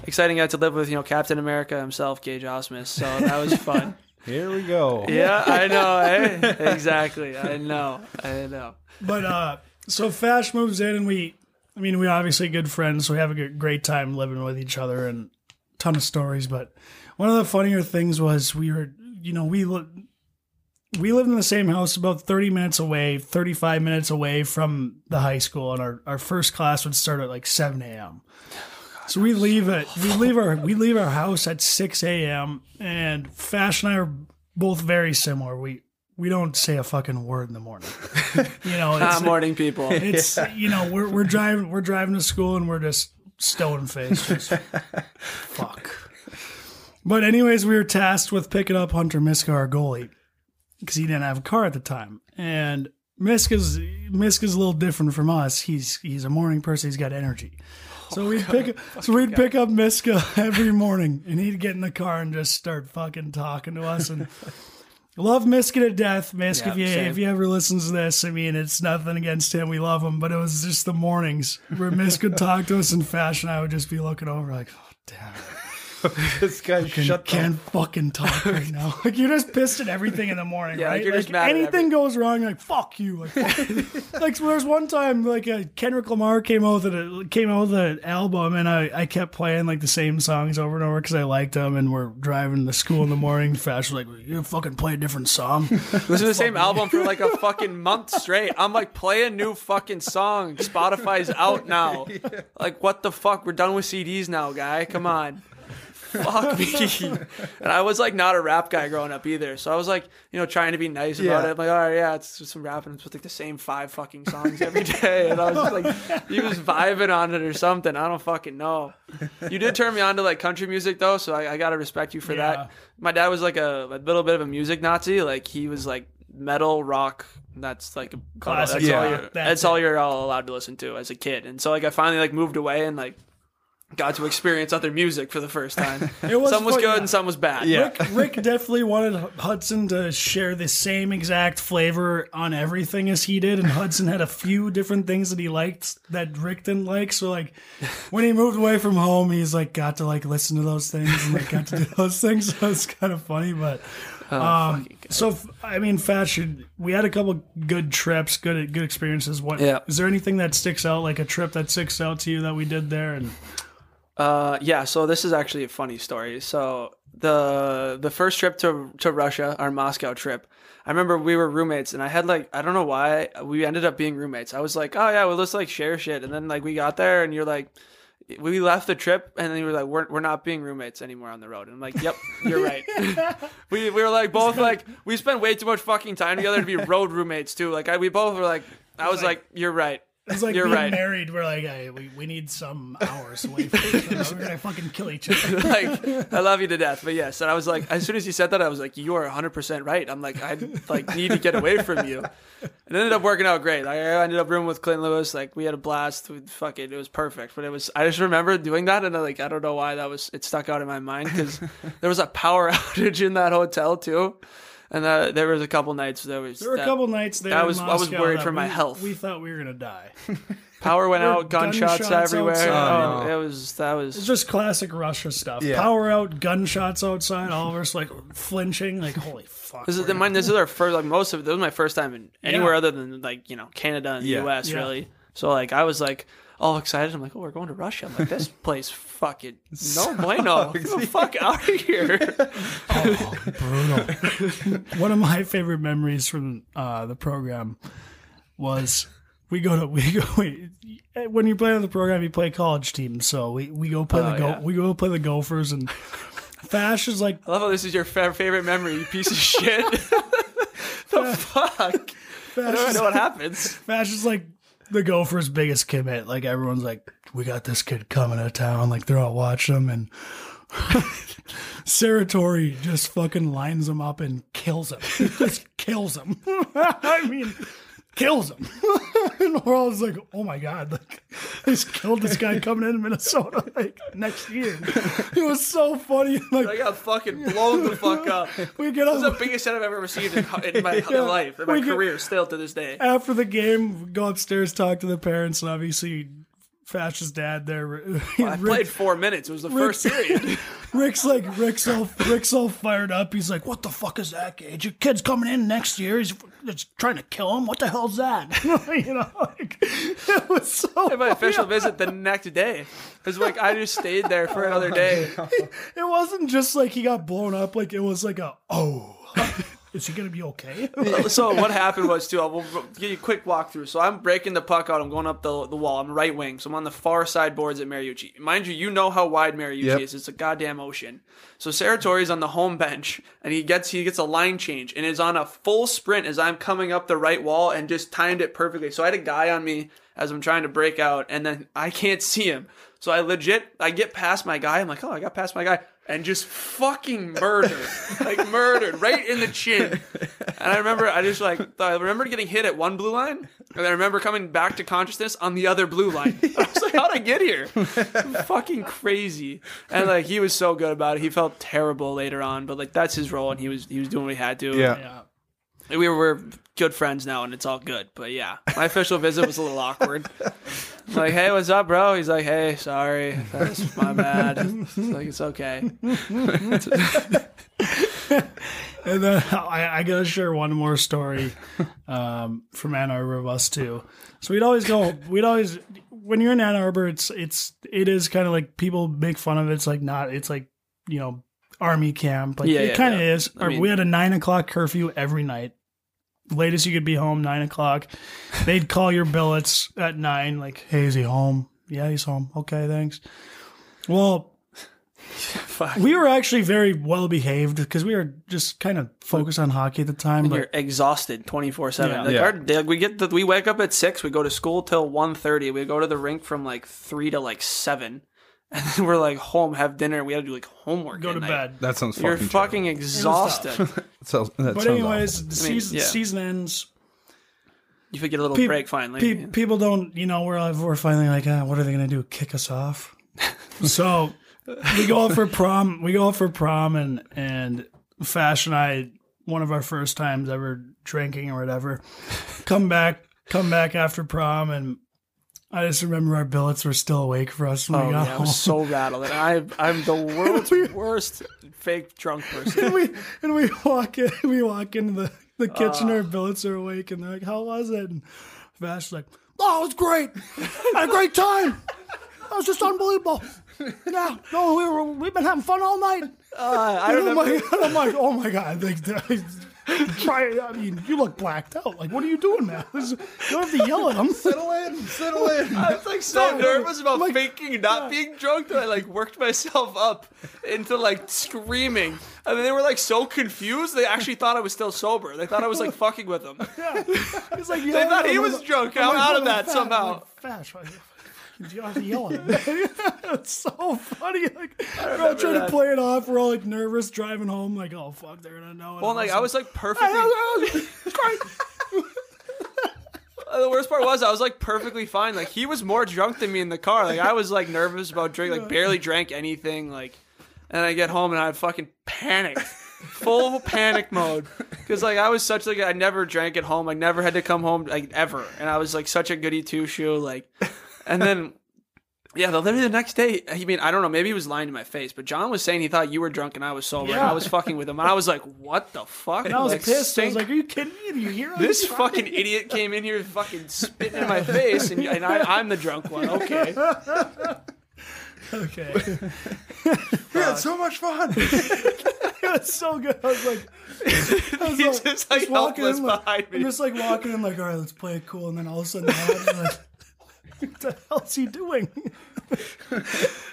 exciting got to live with you know Captain America himself, Gage Ausmus. So that was fun.
Here we go.
yeah, I know. Eh? Exactly. I know. I know.
But uh, so Fash moves in, and we, I mean, we obviously good friends, so we have a good, great time living with each other, and ton of stories. But one of the funnier things was we were, you know, we li- we lived in the same house, about thirty minutes away, thirty five minutes away from the high school, and our, our first class would start at like seven a.m. So we leave it. We leave our we leave our house at six a.m. And Fash and I are both very similar. We we don't say a fucking word in the morning. you know,
Ah,
it's,
morning people.
it's you know we're we're driving we're driving to school and we're just stone face. Just, fuck. But anyways, we were tasked with picking up Hunter Miska, our goalie, because he didn't have a car at the time. And Miska's Miska's a little different from us. He's he's a morning person. He's got energy. So we'd pick so we'd pick up Miska every morning, and he'd get in the car and just start fucking talking to us. And love Miska to death. Miska, if you
same.
if you ever listens to this, I mean, it's nothing against him. We love him, but it was just the mornings where Miska would talk to us in fashion. I would just be looking over like, oh damn.
this guy
Can,
shut
can't fucking talk right now. Like you're just pissed at everything in the morning,
Yeah,
right?
like, you're just
Like,
mad at
anything goes wrong, like fuck you. Like, fuck. like so there was one time like uh, Kendrick Lamar came out with a came out with an album, and I I kept playing like the same songs over and over because I liked them, and we're driving to school in the morning. Fash was like, you fucking play a different song.
Listen to the same album for like a fucking month straight. I'm like, play a new fucking song. Spotify's out now. Like, what the fuck? We're done with CDs now, guy. Come on. Fuck me. And I was like not a rap guy growing up either. So I was like, you know, trying to be nice about
Yeah.
it. I'm like, all right, yeah, it's just some rapping. It's with like the same five fucking songs every day. And I was like, he was vibing on it or something. I don't fucking know. You did turn me on to like country music though, so I, I gotta respect you for
Yeah.
that. My dad was like a, a little bit of a music Nazi. Like he was like metal, rock. That's like a
Classic
That's all you're.
That's
That's, all you're all allowed to listen to as a kid. And so like I finally like moved away and like got to experience other music for the first time.
It was
some was
fun,
good
yeah.
and some was bad.
Yeah.
Rick, Rick definitely wanted Hudson to share the same exact flavor on everything as he did, and Hudson had a few different things that he liked that Rick didn't like. So like when he moved away from home, he's like got to like listen to those things and like got to do those things. So it's kind of funny, but.
Oh,
Um, so f- I mean, fashion. We had a couple good trips, good good experiences. What is
Yeah.
is there anything that sticks out, like a trip that sticks out to you that we did there? And
Uh, yeah. So this is actually a funny story. So the the first trip to to Russia, our Moscow trip, I remember we were roommates, and I had like I don't know why we ended up being roommates. I was like, oh yeah, well let's like share shit, and then like we got there, and you're like. We left the trip and then you were like, we're, we're not being roommates anymore on the road. And I'm like, yep, you're right. we, we were like, both like, we spent way too much fucking time together to be road roommates too. Like, I, we both were like, I was like, you're right.
It's like
You're
being
right.
married. We're like, hey, we, we need some hours away from each other. We're gonna fucking kill each other.
like I love you to death. But yes, and I was like, as soon as you said that, I was like, you are 100 percent right. I'm like, I like need to get away from you. It ended up working out great. Like, I ended up rooming with Clint Lewis. Like we had a blast. We, fuck it, it was perfect. But it was I just remember doing that, and I, like I don't know why that was. It stuck out in my mind because there was a power outage in that hotel too, and uh, there was a couple nights there was
There were a couple nights there.
I
in
was- I was worried for my
we-
health.
We thought we were gonna die.
power went out, gunshots,
gunshots
everywhere.
outside.
Oh, It was that was
It's just classic Russia stuff.
Yeah.
Power out, gunshots outside. All of us like flinching. Like holy fuck.
This is the mine. This is our first, like most of it. This was my first time in anywhere
Yeah.
other than like you know Canada and the
Yeah.
U.S.
Yeah.
Really. So like I was like all excited. I'm like, oh, we're going to Russia. I'm like, this place fucking no bueno. Get the fuck out of here.
brutal. One of my favorite memories from uh, the program was we go to we go we, when you play on the program you play college teams so we, we go play the
Oh,
go
yeah.
we go play the Gophers and Fash is like
I love how this is your fa- favorite memory. You piece of shit. the fuck. I don't know what happens.
Fash is like the Gophers' biggest commit. Like everyone's like, we got this kid coming to town. Like they're all watching him and. Saratori just fucking lines him up and kills him. just kills him. I mean, kills him. and we're all just like, oh my god, like they just killed this guy coming in Minnesota like next year. It was so funny.
Like I
Like
got fucking blown the fuck up.
we get
This is the biggest shit I've ever received in, in my
Yeah.
life, in my
We get-
career, still to this day.
after the game, go upstairs, talk to the parents, and obviously Fash's dad there.
I played four minutes. It was the first period.
Rick's like Rick's all Rick's all fired up. He's like, "What the fuck is that, Gage? Your kid's coming in next year. He's, he's trying to kill him. What the hell's that?" you know, like it was so.
And my official visit the next day. It's like I just stayed there for another oh, day.
It wasn't just like he got blown up. Like it was like a oh, is he gonna be okay?
so what happened was too. I'll we'll give you a quick walkthrough. So I'm breaking the puck out. I'm going up the, the wall. I'm right wing. So I'm on the far side boards at Mariucci. Mind you, you know how wide Mariucci
Yep.
is. It's a goddamn ocean. So Saratori's on the home bench and he gets he gets a line change and is on a full sprint as I'm coming up the right wall and just timed it perfectly. So I had a guy on me as I'm trying to break out and then I can't see him. So I legit, I get past my guy. I'm like, oh, I got past my guy, and just fucking murdered, like murdered right in the chin. And I remember, I just like, I remember getting hit at one blue line, and I remember coming back to consciousness on the other blue line. I was like, how'd I get here? fucking crazy. And like, he was so good about it. He felt terrible later on, but like, that's his role, and he was he was doing what he had to.
Yeah.
Yeah.
we were, we're good friends now, and it's all good. But yeah, my official visit was a little awkward. like, hey, what's up, bro? He's like, hey, sorry, that's my bad. It's like it's okay.
And then I, I gotta share one more story um, from Ann Arbor of us too. So we'd always go. We'd always when you're in Ann Arbor, it's it's it is kind of like people make fun of it. It's like not. It's like you know army camp. Like
Yeah,
it
yeah,
kind of
yeah.
is.
I mean-
we had a nine o'clock curfew every night. Latest you could be home nine o'clock. They'd call your billets at nine. Like, hey, is he home? Yeah, he's home. Okay, thanks. Well,
Fuck.
we were actually very well behaved because we were just kind of focused on hockey at the time.
You're exhausted twenty four seven.
Yeah.
Like
Yeah.
our like, we get the, we wake up at six. We go to school till 1.30. We go to the rink from like three to like seven, and then we're like home, have dinner. We had to do like homework.
go
at
to
night.
bed.
That sounds fucking.
You're
fucking.
fucking exhausted.
terrible. That sounds- that
But
sounds
anyways, the
I mean,
season
yeah.
season ends.
you could get a little
Pe-
break finally.
Pe- people don't, you know, we're like, we're finally like, ah, what are they gonna do? Kick us off? so we go out for prom. We go out for prom, and and Fash and I, one of our first times ever drinking or whatever, come back, come back after prom, and I just remember our billets were still awake for us when
Oh
we got
yeah, I
home.
was so rattled. And I, I'm the world's worst fake drunk person.
and we and we walk in we walk into the, the kitchen
Ah.
our billets are awake and they're like how was it and Fash's like oh it was great I had a great time that was just unbelievable yeah no we were we've been having fun all night
Uh, I
and I'm like, I'm like oh my god try I mean you look blacked out like what are you doing man This you don't have to yell at them
Settle in, settle in.
I was like so nervous about faking not being drunk that I like worked myself up into like screaming. And then they were like so confused they actually thought I was still sober. They thought I was like fucking with them.
It's like
They thought he was drunk. I'm out of that somehow.
Fash, why- you don't have to yell it's so funny. Like we're all trying to play it off. We're all like nervous driving home. Like, oh fuck, they're gonna know.
Well, like I was like perfectly. the worst part was I was like perfectly fine. Like he was more drunk than me in the car. Like I was like nervous about drink. Like barely drank anything. Like, and I get home and I fucking panicked, full panic mode. Because like I was such like I never drank at home. I never had to come home like ever. And I was like such a goody two shoe. Like, and then. Yeah, the literally the next day, I mean, I don't know, maybe he was lying to my face, but John was saying he thought you were drunk and I was sober, and I was fucking with him, and I was like, "What the fuck?"
And I was
Like,
pissed. I was
stink-
like, are you kidding me? Do you hear
this fucking idiot came in here fucking spitting in my face, and, and I, I'm the drunk one. Okay.
Okay,
We had so much fun.
it was so good. I was like, I was
He's just like
walking
helpless
in, like-
behind
I'm
me.
just like walking in, like, all right, let's play it cool. And then all of a sudden, I'm like, what the hell's he doing?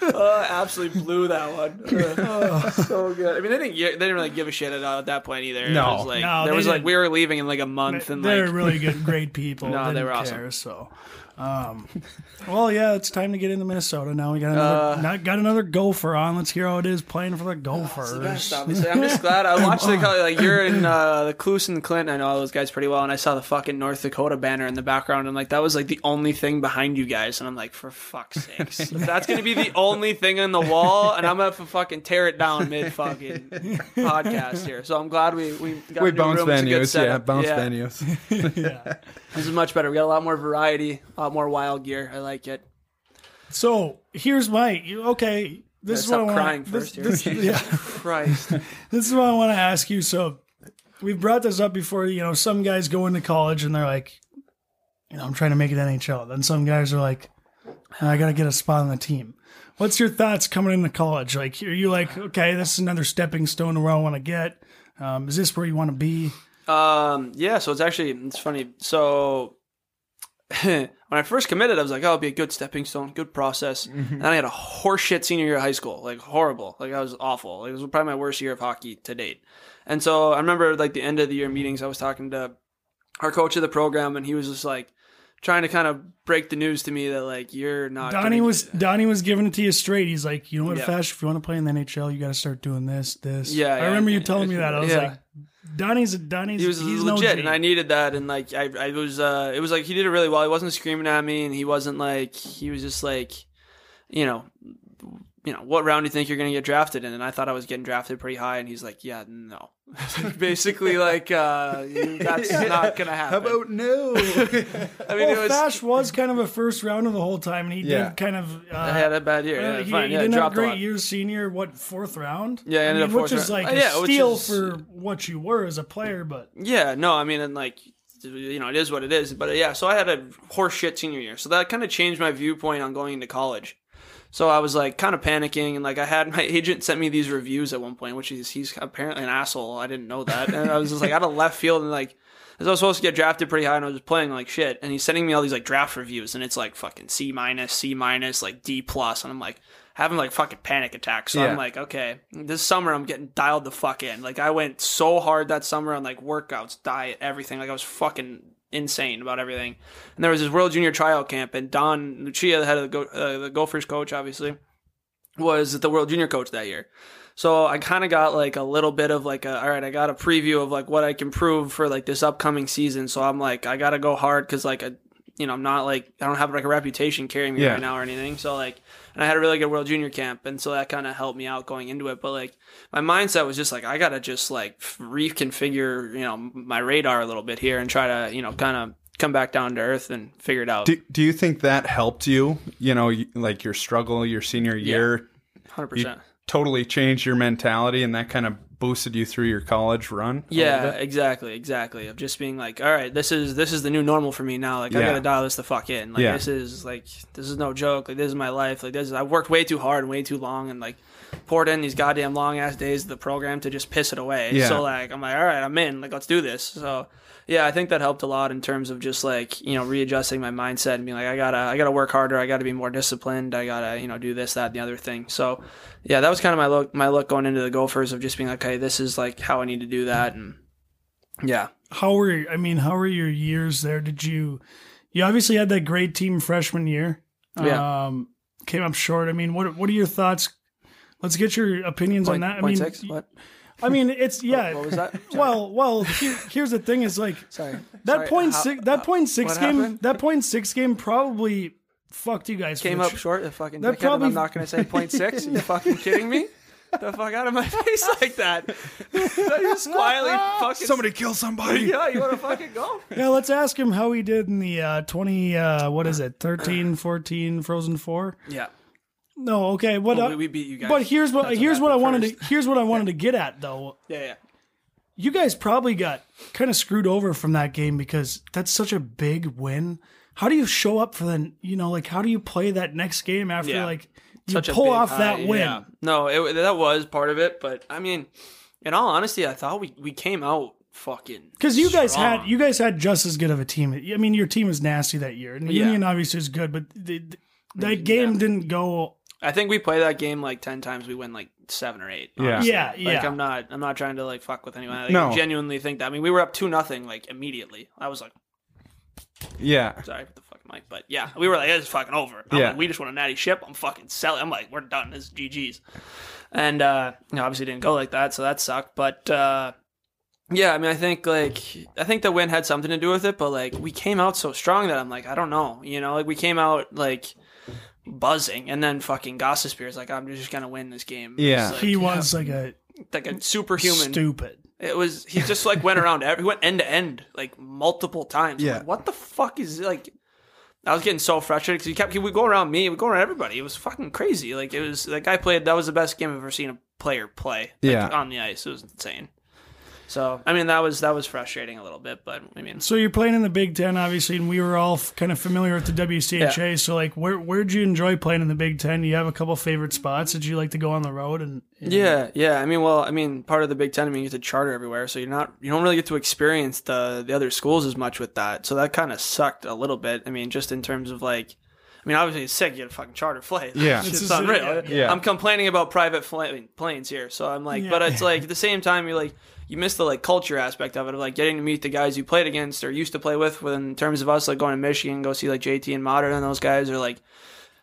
Uh, absolutely blew that one. Uh, so good. I mean, they didn't. They didn't really give a shit at, at that point either.
No.
it was like,
No,
there was like
didn't.
we were leaving in like a month, and
They're
like
really good, great people.
No, they
Didn't
were awesome.
care, So, um, well, yeah, it's time to get into Minnesota now. We got another,
Uh,
not, got another Gopher on. Let's hear how it is playing for the Gophers.
Best, obviously. I'm just glad I watched the color. Like you're in uh, the Kloos and Clinton. I know all those guys pretty well, and I saw the fucking North Dakota banner in the background, and like that was like the only thing behind you guys, and I'm like, for fuck's sakes, if that's gonna be the only thing on the wall, and I'm gonna have to fucking tear it down mid fucking podcast here. So I'm glad we we got
We bounce
room. It's a good
venues, yeah,
setup.
bounce
Yeah.
venues.
yeah.
This is much better. We got a lot more variety, a lot more wild gear. I like it.
So here's my okay. This is what I
crying
want.
first
This,
here.
this, yeah,
Christ.
this is what I want to ask you. So we've brought this up before. You know, some guys go into college and they're like, you know, I'm trying to make it NHL. Then some guys are like, I got to get a spot on the team. What's your thoughts coming into college? Like, are you like, okay, this is another stepping stone to where I want to get? Um, is this where you want to be?
Um, yeah, so it's actually it's funny. So when I first committed, I was like, "Oh, it'll be a good stepping stone, good process." And I had a horseshit senior year of high school, like horrible, like I was awful. Like, it was probably my worst year of hockey to date. And so I remember like the end of the year meetings, I was talking to our coach of the program, and he was just like, trying to kind of break the news to me that like you're not.
Donnie was Donnie was giving it to you straight. He's like, you know what,
Yeah.
Fash, if you want to play in the NHL, you got to start doing this, this.
Yeah,
I
yeah,
remember you
yeah.
telling me that. I was
Yeah.
like, Donnie's Donnie's
he was
he's
legit,
G.
and I needed that. And like I, I was, uh, it was like he did it really well. He wasn't screaming at me, and he wasn't like he was just like, you know, you know, what round do you think you're gonna get drafted in? And I thought I was getting drafted pretty high, and he's like, yeah, no, basically like uh, that's not gonna happen.
How about no?
I mean,
well,
it was.
Fash was kind of a first rounder the whole time, and he
Yeah.
did kind of. Uh,
I had a bad year.
uh,
Yeah,
he,
fine.
he
yeah,
didn't have a
dropped a
great year senior. What fourth round?
Yeah, I
I
ended
mean,
up
which
fourth
is like
Uh,
a
yeah, which
steal
is-
for what you were as a player. But
Yeah, no, I mean, and like, you know, it is what it is. But uh, yeah, so I had a horse shit senior year, so that kind of changed my viewpoint on going into college. So I was like kind of panicking, and like I had my agent sent me these reviews at one point, which is he's apparently an asshole. I didn't know that, and I was just like out of left field, and like. As I was supposed to get drafted pretty high, and I was just playing like shit, and he's sending me all these like draft reviews, and it's like fucking C minus, C minus, like D plus, and I'm like having like fucking panic attacks. So
Yeah.
I'm like, okay, this summer I'm getting dialed the fuck in. Like I went so hard that summer on like workouts, diet, everything. Like I was fucking insane about everything. And there was this World Junior tryout camp, and Don Lucia, the head of the, Go- uh, the Gophers coach, obviously, was the World Junior coach that year. So I kind of got like a little bit of like a, all right, I got a preview of like what I can prove for like this upcoming season. So I'm like, I got to go hard because like, a, you know, I'm not like, I don't have like a reputation carrying me
Yeah.
right now or anything. So like, and I had a really good World Junior camp. And so that kind of helped me out going into it. But like, my mindset was just like, I got to just like reconfigure, you know, my radar a little bit here and try to, you know, kind of come back down to earth and figure it out.
Do, do you think that helped you? You know, like your struggle your senior year,
100%.
totally changed your mentality, and that kind of boosted you through your college run.
Yeah, exactly, exactly. Of just being like, all right, this is this is the new normal for me now. Like I
Yeah.
gotta dial this the fuck in. Like
Yeah.
this is like this is no joke. Like this is my life. Like this is I've worked way too hard and way too long and like poured in these goddamn long ass days of the program to just piss it away.
Yeah.
So like I'm like, all right, I'm in. Like let's do this. So yeah, I think that helped a lot in terms of just like you know readjusting my mindset and being like, I gotta I gotta work harder. I gotta be more disciplined. I gotta you know do this that and the other thing. So yeah, that was kind of my look my look going into the Gophers of just being like, okay, this is like how I need to do that and yeah.
how were I mean, how were your years there? Did you you obviously had that great team freshman year?
Yeah.
Um, came up short. I mean, what what are your thoughts? Let's get your opinions on that. I
point
mean,
six? What?
I mean, it's yeah.
What was that?
Well, well, here, here's the thing: is like
Sorry.
that
Sorry,
point
how-
six. That point six game.
happened?
That point six game probably fucked you guys.
Came up
tr-
short. The fucking
That
dickhead,
probably-
I'm not going to say point six. Are you fucking kidding me? The fuck out of my face like that. just quietly fucking.
Somebody kill somebody.
Yeah, you want to fucking go?
Yeah, let's ask him how he did in the uh, 20, uh, what is it, 13, 14 Frozen 4?
Yeah.
No, okay. What?
Well,
uh,
we, we beat you guys.
but here's what
That's
here's what I
happened
wanted to here's what I wanted to get at though.
Yeah, yeah.
You guys probably got kind of screwed over from that game because that's such a big win. How do you show up for the you know like how do you play that next game after
Yeah.
like you
Such
pull
big
off
high,
that win?
yeah. No, it, that was part of it. But I mean, in all honesty, I thought we we came out fucking
Because you guys
strong.
had you guys had just as good of a team. I mean, your team was nasty that year, and
Yeah.
Union obviously is good, but the, the- that game didn't go.
I think we play that game like ten times. We win like seven or eight.
Yeah.
honestly.
Yeah,
Like. I'm not. I'm not trying to like fuck with anyone. Like,
No.
I genuinely think that. I mean, we were up two nothing like immediately. I was like,
Yeah.
sorry for the fucking mic, but yeah, we were like, it's fucking over. I'm
Yeah.
like, we just won a natty ship. I'm fucking selling. I'm like, we're done. This is GG's. And uh, you know, obviously didn't go like that, so that sucked. But uh, yeah, I mean, I think like I think the win had something to do with it, but like we came out so strong that I'm like, I don't know, you know, like we came out like buzzing, and then fucking Gostisbehere like, I'm just gonna win this game.
Yeah.
It's like,
He was like a
like a superhuman.
stupid.
It was he just like went around every he went end to end like multiple times.
Yeah.
like, what the fuck is like? I was getting so frustrated because he kept he would go around me, he would go around everybody. It was fucking crazy. Like it was that guy played. That was the best game I've ever seen a player play. like,
Yeah.
on the ice, it was insane. So I mean that was that was frustrating a little bit, but I mean
So you're playing in the Big Ten, obviously, and we were all f- kind of familiar with the WCHA. So, like, where where'd you enjoy playing in the Big Ten? Do you have a couple favorite spots? Did you like to go on the road? And, and-
Yeah, yeah. I mean, well, I mean, part of the Big Ten, I mean, you get to charter everywhere, so you're not, you don't really get to experience the the other schools as much with that. So that kind of sucked a little bit. I mean, just in terms of like, I mean, obviously it's sick. You get a fucking charter flight.
Yeah.
it's
It's
just
just-
unreal.
yeah,
yeah.
I'm complaining about private fl- planes here, so I'm like, but it's like at the same time, you're like, you miss the like culture aspect of it, of like getting to meet the guys you played against or used to play with. In terms of us, like going to Michigan, go see like JT and Modern and those guys are like.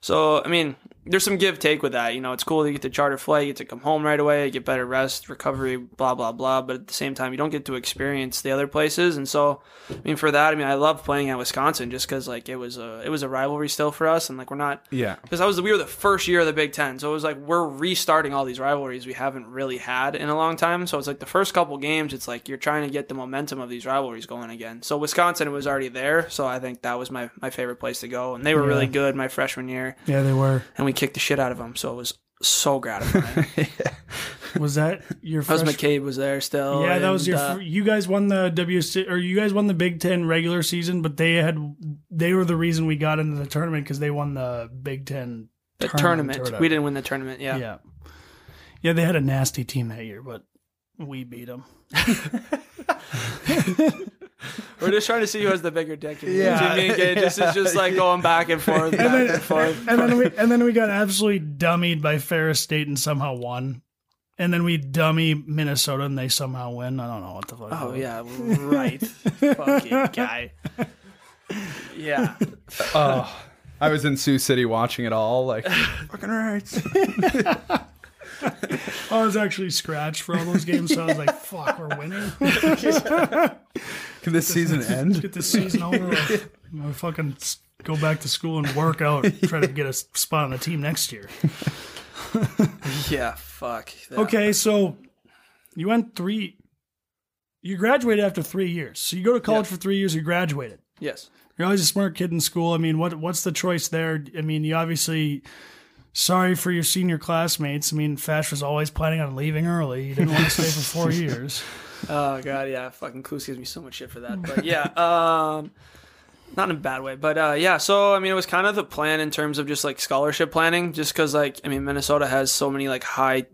So I mean, there's some give take with that. You know, it's cool to get the charter flight, you get to come home right away, get better rest, recovery, blah blah blah. But at the same time, you don't get to experience the other places. And so, I mean, for that, I mean, I love playing at Wisconsin just because like it was a it was a rivalry still for us, and like we're not
Yeah.
because I was we were the first year of the Big Ten, so it was like we're restarting all these rivalries we haven't really had in a long time. So it's like the first couple games, it's like you're trying to get the momentum of these rivalries going again. So Wisconsin was already there, so I think that was my my favorite place to go, and they were
Yeah.
really good my freshman year,
Yeah, they were.
and we kicked the shit out of them, so it was so gratifying.
Was that your
That was McCabe was there still.
Yeah, that was your.
uh,
you guys won the WC or you guys won the Big Ten regular season, but they had they were the reason we got into the tournament because they won the Big Ten
the
tournament.
tournament. We didn't win the tournament. Yeah.
Yeah. yeah, They had a nasty team that year, but we beat them.
we're just trying to see who has the bigger dick. in
Yeah.
yeah, me and Gage. This is just like going back and forth, back
then-
and forth.
And then we and then we got absolutely dummied by Ferris State and somehow won. And then we dummy Minnesota and they somehow win. I don't know what the fuck.
Oh
it was.
yeah, right. Fucking guy. Yeah.
Oh, I was in Sioux City watching it all. Like, fucking right.
I was actually scratched for all those games, so I was like, "Fuck, we're winning."
Can this season end?
get this season over. with. I'm fucking go back to school and work out, and try to get a spot on the team next year.
Yeah. Fuck. that.
Okay, so you went three. You graduated after three years. So you go to college for three years. You graduated.
Yes.
You're always a smart kid in school. I mean, what what's the choice there? I mean, you obviously. Sorry for your senior classmates. I mean, Fash was always planning on leaving early. He didn't want to stay for four years.
Oh god, yeah. Fucking Kloos gives me so much shit for that. But yeah, um, not in a bad way. But uh, yeah. So I mean, it was kind of the plan in terms of just like scholarship planning, just because like I mean, Minnesota has so many like high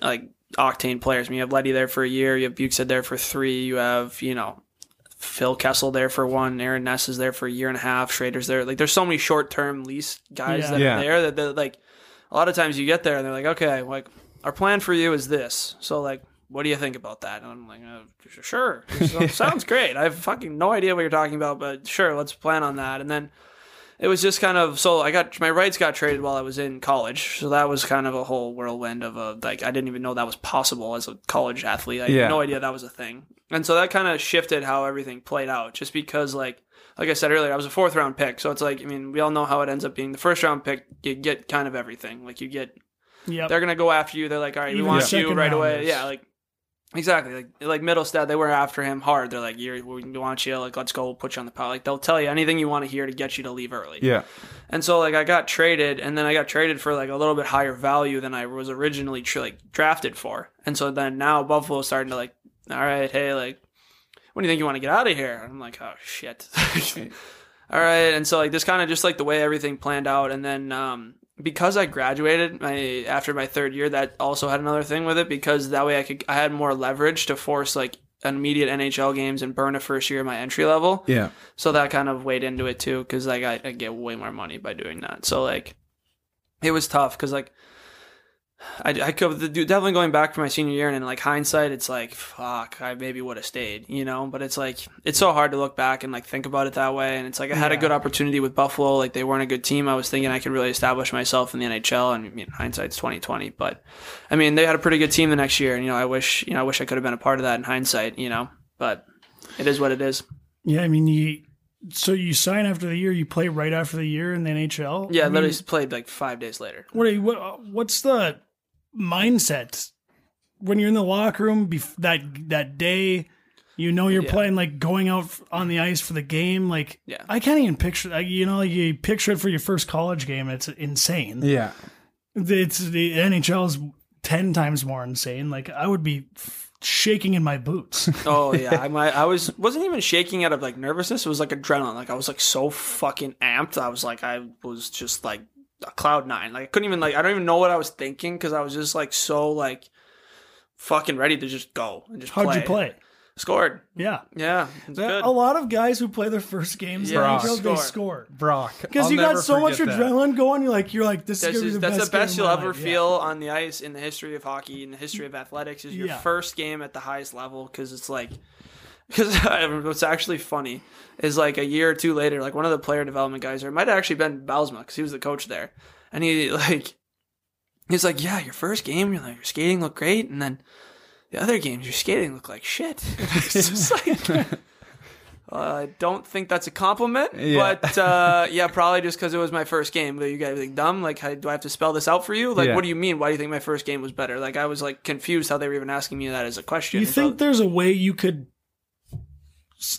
like octane players. I mean, you have Leddy there for a year. You have Bjugstad there for three. You have you know. Phil Kessel there for one, Aaron Ness is there for a year and a half, Schrader's there. Like, there's so many short term lease guys
Yeah.
that
Yeah.
are there that, that, like, a lot of times you get there and they're like, okay, like, our plan for you is this. So, like, what do you think about that? And I'm like, uh, sure. Sounds great. I have fucking no idea what you're talking about, but sure, let's plan on that. And then it was just kind of so I got my rights got traded while I was in college, so that was kind of a whole whirlwind of a like I didn't even know that was possible as a college athlete. I
Yeah.
had no idea that was a thing, and so that kind of shifted how everything played out. Just because like like I said earlier, I was a fourth round pick, so it's like I mean we all know how it ends up being. The first round pick, you get kind of everything. Like you get
Yep.
they're gonna go after you. They're like, all right, we want
the
you right away.
rounders.
Yeah, like exactly. Like like Mittelstadt, they were after him hard. They're like, You're, we want you. Like let's go. We'll put you on the pot. Like they'll tell you anything you want to hear to get you to leave early.
Yeah.
And so like I got traded, and then I got traded for like a little bit higher value than I was originally tr- like drafted for. And so then now Buffalo's starting to like, all right, hey, like, when do you think you want to get out of here? And I'm like, oh shit. all right, and so like this kind of just like the way everything planned out, and then um, because I graduated my after my third year, that also had another thing with it because that way I could I had more leverage to force like immediate NHL games and burn a first year of my entry level.
Yeah.
So that kind of weighed into it too, because like I, I get way more money by doing that. So like, it was tough because like, I I could definitely going back for my senior year and in like hindsight, it's like fuck, I maybe would have stayed, you know. But it's like it's so hard to look back and like think about it that way. And it's like I had a good opportunity with Buffalo, like they weren't a good team. I was thinking I could really establish myself in the NHL, and I mean hindsight's twenty twenty. But I mean they had a pretty good team the next year, and you know I wish you know I wish I could have been a part of that in hindsight, you know. But it is what it is.
Yeah, I mean, you. So you sign after the year, you play right after the year in the NHL.
Yeah,
I mean,
literally played like five days later.
What, are you, what what's the mindset when you're in the locker room bef- that that day? You know you're
Yeah.
playing like going out on the ice for the game. Like
Yeah.
I can't even picture. Like, you know, you picture it for your first college game. It's insane.
Yeah.
It's the NHL is ten times more insane. Like I would be f- shaking in my boots.
Oh yeah, I might, I was wasn't even shaking out of like nervousness. It was like adrenaline. Like I was like so fucking amped. I was like I was just like a cloud nine. Like I couldn't even like I don't even know what I was thinking because I was just like so like fucking ready to just go and just
How'd
play.
you play?
Scored.
Yeah.
Yeah, it's
That-
good.
A lot of guys who play their first games in
Yeah,
the NHL, they
score.
score.
Brock.
Because you got so much
that.
adrenaline going, you're like, you're like, this is
That's,
gonna be the
that's
best
the best
game
you'll ever
life. Yeah.
feel on the ice in the history of hockey, in the history of athletics, is your
Yeah.
first game at the highest level because it's like, because what's actually funny is like a year or two later, like one of the player development guys, or it might have actually been Bylsma because he was the coach there, and he like, he's like, yeah, your first game, you're like, your skating looked great, and then the other games, your skating looked like shit. it's just like. Uh, I don't think that's a compliment,
Yeah.
but uh, yeah, probably just because it was my first game. But you guys think dumb? Like, how, do I have to spell this out for you? Like,
Yeah.
what do you mean? Why do you think my first game was better? Like, I was like confused how they were even asking me that as a question.
You
So-
think there's a way you could?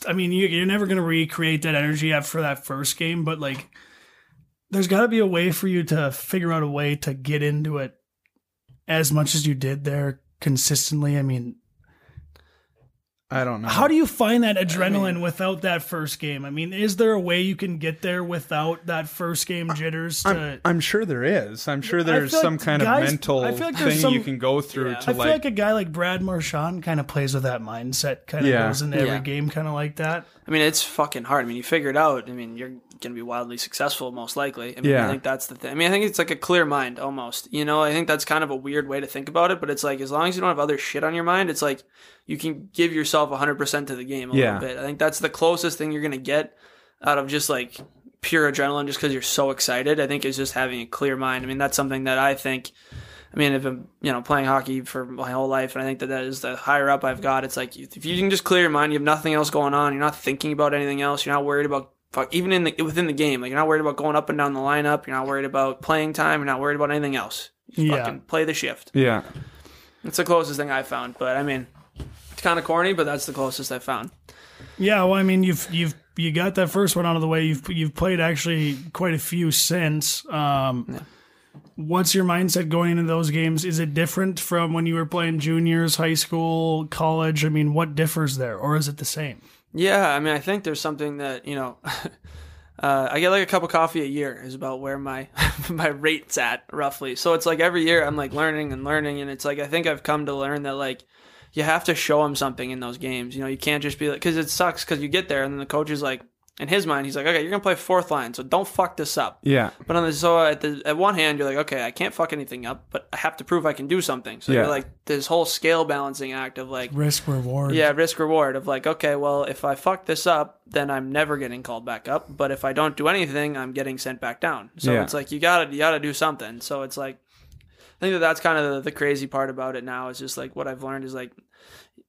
I mean, you, you're never going to recreate that energy after that first game, but like, there's got to be a way for you to figure out a way to get into it as much as you did there consistently. I mean,
I don't know.
how do you find that adrenaline without that first game? I mean, is there a way you can get there without that first game jitters? To
I'm, I'm sure there is. I'm sure there's
feel like
some kind
guys-
of mental
like
thing
some-
you can go through
Yeah.
to
I feel
like,
like a guy like Brad Marchand kind of plays with that mindset, kind of
Yeah.
goes into every
Yeah.
game kind of like that.
I mean, it's fucking hard. I mean, you figure it out. I mean, you're going to be wildly successful, most likely. I mean,
Yeah.
I think that's the thing. I mean, I think it's like a clear mind almost. You know, I think that's kind of a weird way to think about it, but it's like as long as you don't have other shit on your mind, it's like you can give yourself 100% to the game a
Yeah.
little bit. I think that's the closest thing you're going to get out of just like pure adrenaline just because you're so excited. I think is just having a clear mind. I mean, that's something that I think. I mean, if I'm you know playing hockey for my whole life, and I think that that is the higher up I've got. It's like if you can just clear your mind, you have nothing else going on. You're not thinking about anything else. You're not worried about fuck even in the within the game. Like you're not worried about going up and down the lineup. You're not worried about playing time. You're not worried about anything else. You
Yeah.
fucking play the shift.
yeah.
It's the closest thing I found. But I mean, it's kind of corny, but that's the closest I found.
Yeah, well, I mean, you've you've you got that first one out of the way. You've you've played actually quite a few since. Um, What's your mindset going into those games? Is it different from when you were playing juniors, high school, college? I mean, what differs there, or is it the same?
Yeah, I mean, I think there's something that you know. Uh, I get like a cup of coffee a year is about where my my rate's at roughly. So it's like every year I'm like learning and learning, and it's like I think I've come to learn that like you have to show them something in those games. You know, you can't just be like because it sucks because you get there and then the coach is like, in his mind, he's like, okay, you're gonna play fourth line, so don't fuck this up.
Yeah.
But on the so at the at one hand, you're like, okay, I can't fuck anything up, but I have to prove I can do something. So
Yeah.
you're like this whole scale balancing act of like
Risk reward.
yeah, risk reward of like, okay, well, if I fuck this up, then I'm never getting called back up. But if I don't do anything, I'm getting sent back down. So
Yeah.
it's like you gotta you gotta do something. So it's like, I think that that's kind of the, the crazy part about it now. Is just like what I've learned is like,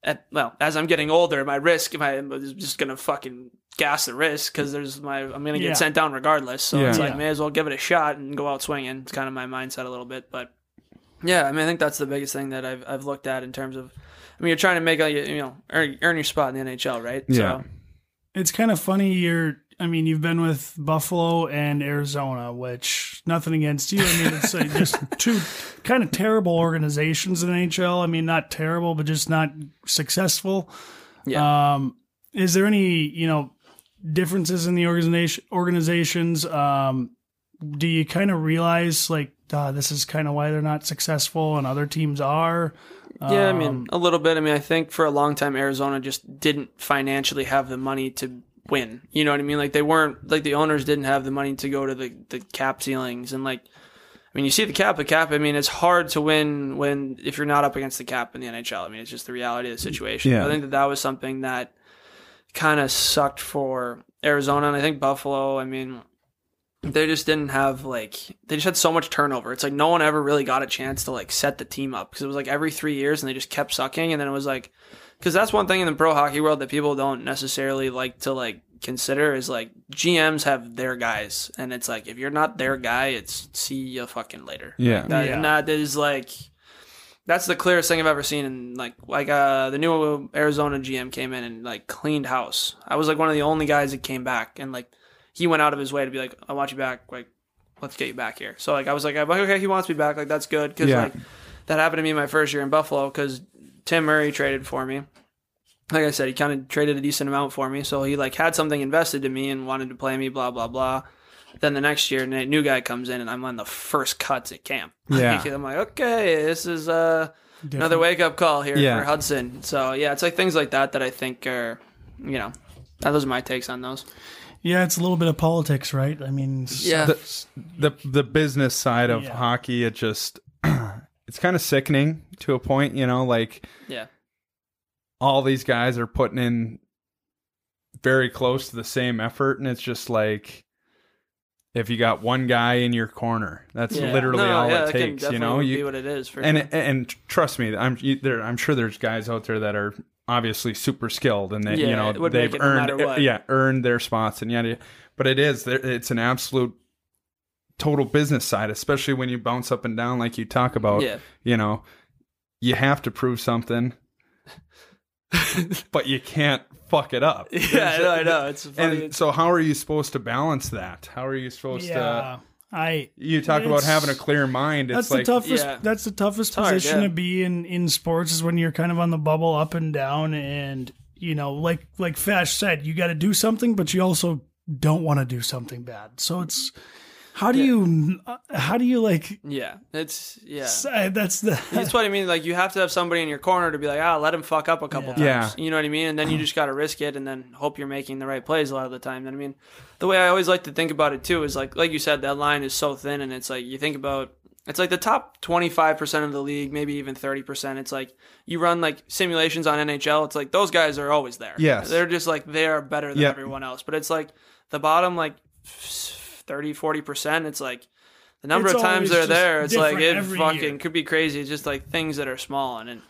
at, well, as I'm getting older, my risk, my is just gonna fucking gas the risk because there's my I'm gonna get
Yeah.
sent down regardless. So
Yeah.
it's like
Yeah.
may as well give it a shot and go out swinging. It's kind of my mindset a little bit, but. Yeah, I mean, I think that's the biggest thing that I've I've looked at in terms of, I mean, you're trying to make a, you know earn, earn your spot in the NHL, right?
Yeah.
So,
It's kind of funny. You're, I mean, you've been with Buffalo and Arizona, which nothing against you. I mean, it's uh, just two kind of terrible organizations in NHL. I mean, not terrible, but just not successful.
yeah.
Um, is there any, you know, differences in the organization organizations? Um, do you kind of realize like, uh, this is kind of why they're not successful and other teams are?
yeah, I
Um,
mean, a little bit. I mean, I think for a long time Arizona just didn't financially have the money to win. You know what I mean? Like they weren't like the owners didn't have the money to go to the the cap ceilings and like. I mean, you see the cap, the cap. I mean, it's hard to win when if you're not up against the cap in the NHL. I mean, it's just the reality of the situation.
Yeah.
I think that that was something that kind of sucked for Arizona, and I think Buffalo. I mean, they just didn't have like they just had so much turnover. It's like no one ever really got a chance to like set the team up because it was like every three years and they just kept sucking, and then it was like because that's one thing in the pro hockey world that people don't necessarily like to like consider is like GMs have their guys, and it's like if you're not their guy, it's see you fucking later.
Yeah.
That,
Yeah.
And that is like that's the clearest thing I've ever seen. And like like uh the new Arizona GM came in and like cleaned house. I was like one of the only guys that came back, and like he went out of his way to be like, I want you back. Like let's get you back here. So like I was like, I'm like okay, he wants me back. Like that's good because
Yeah.
like that happened to me my first year in Buffalo because Tim Murray traded for me. Like I said, he kind of traded a decent amount for me, so he like had something invested in me and wanted to play me. Blah blah blah. Then the next year, a new guy comes in, and I'm on the first cuts at camp.
Yeah.
I'm like, okay, this is uh, another wake up call here
Yeah.
for Hudson. So yeah, it's like things like that that I think are, you know, those are my takes on those.
Yeah, it's a little bit of politics, right? I mean,
Yeah,
the, the the business side of
Yeah.
hockey, it just it's kind of sickening to a point, you know, like
yeah,
all these guys are putting in very close to the same effort and it's just like if you got one guy in your corner, that's
yeah.
literally
No,
all
yeah,
it takes, you know. You
what it is for
and
sure.
and trust me, I'm you, there. I'm sure there's guys out there that are obviously super skilled and they you know they've
it no
earned, yeah, earned their spots and yada. yada. But it is, it's an absolute total business side, especially when you bounce up and down like you talk about.
Yeah.
You know, you have to prove something, but you can't fuck it up.
yeah, I know, I know. It's funny.
And so, how are you supposed to balance that? How are you supposed to?
I
You talk about having a clear mind. It's
that's
like
the toughest.
Yeah.
That's the toughest
hard,
position
yeah.
to be in in sports is when you're kind of on the bubble, up and down, and you know, like like Fash said, you got to do something, but you also don't want to do something bad. So it's how do you how do you like?
yeah, it's yeah.
uh, That's the
That's what I mean. Like you have to have somebody in your corner to be like, ah, let him fuck up a couple
Yeah.
times.
Yeah.
You know what I mean? And then you just got to risk it, and then hope you're making the right plays a lot of the time. And I mean, the way I always like to think about it too is like, like you said, that line is so thin, and it's like you think about. It's like the top 25% of the league, maybe even 30%. It's like you run like simulations on NHL. It's like those guys are always there.
Yes.
They're just like, they are better than
Yep.
everyone else. But it's like the bottom like 30, 40%. It's like the number
It's
of times they're there, it's like it fucking
year.
could be crazy. It's just like things that are small, and, and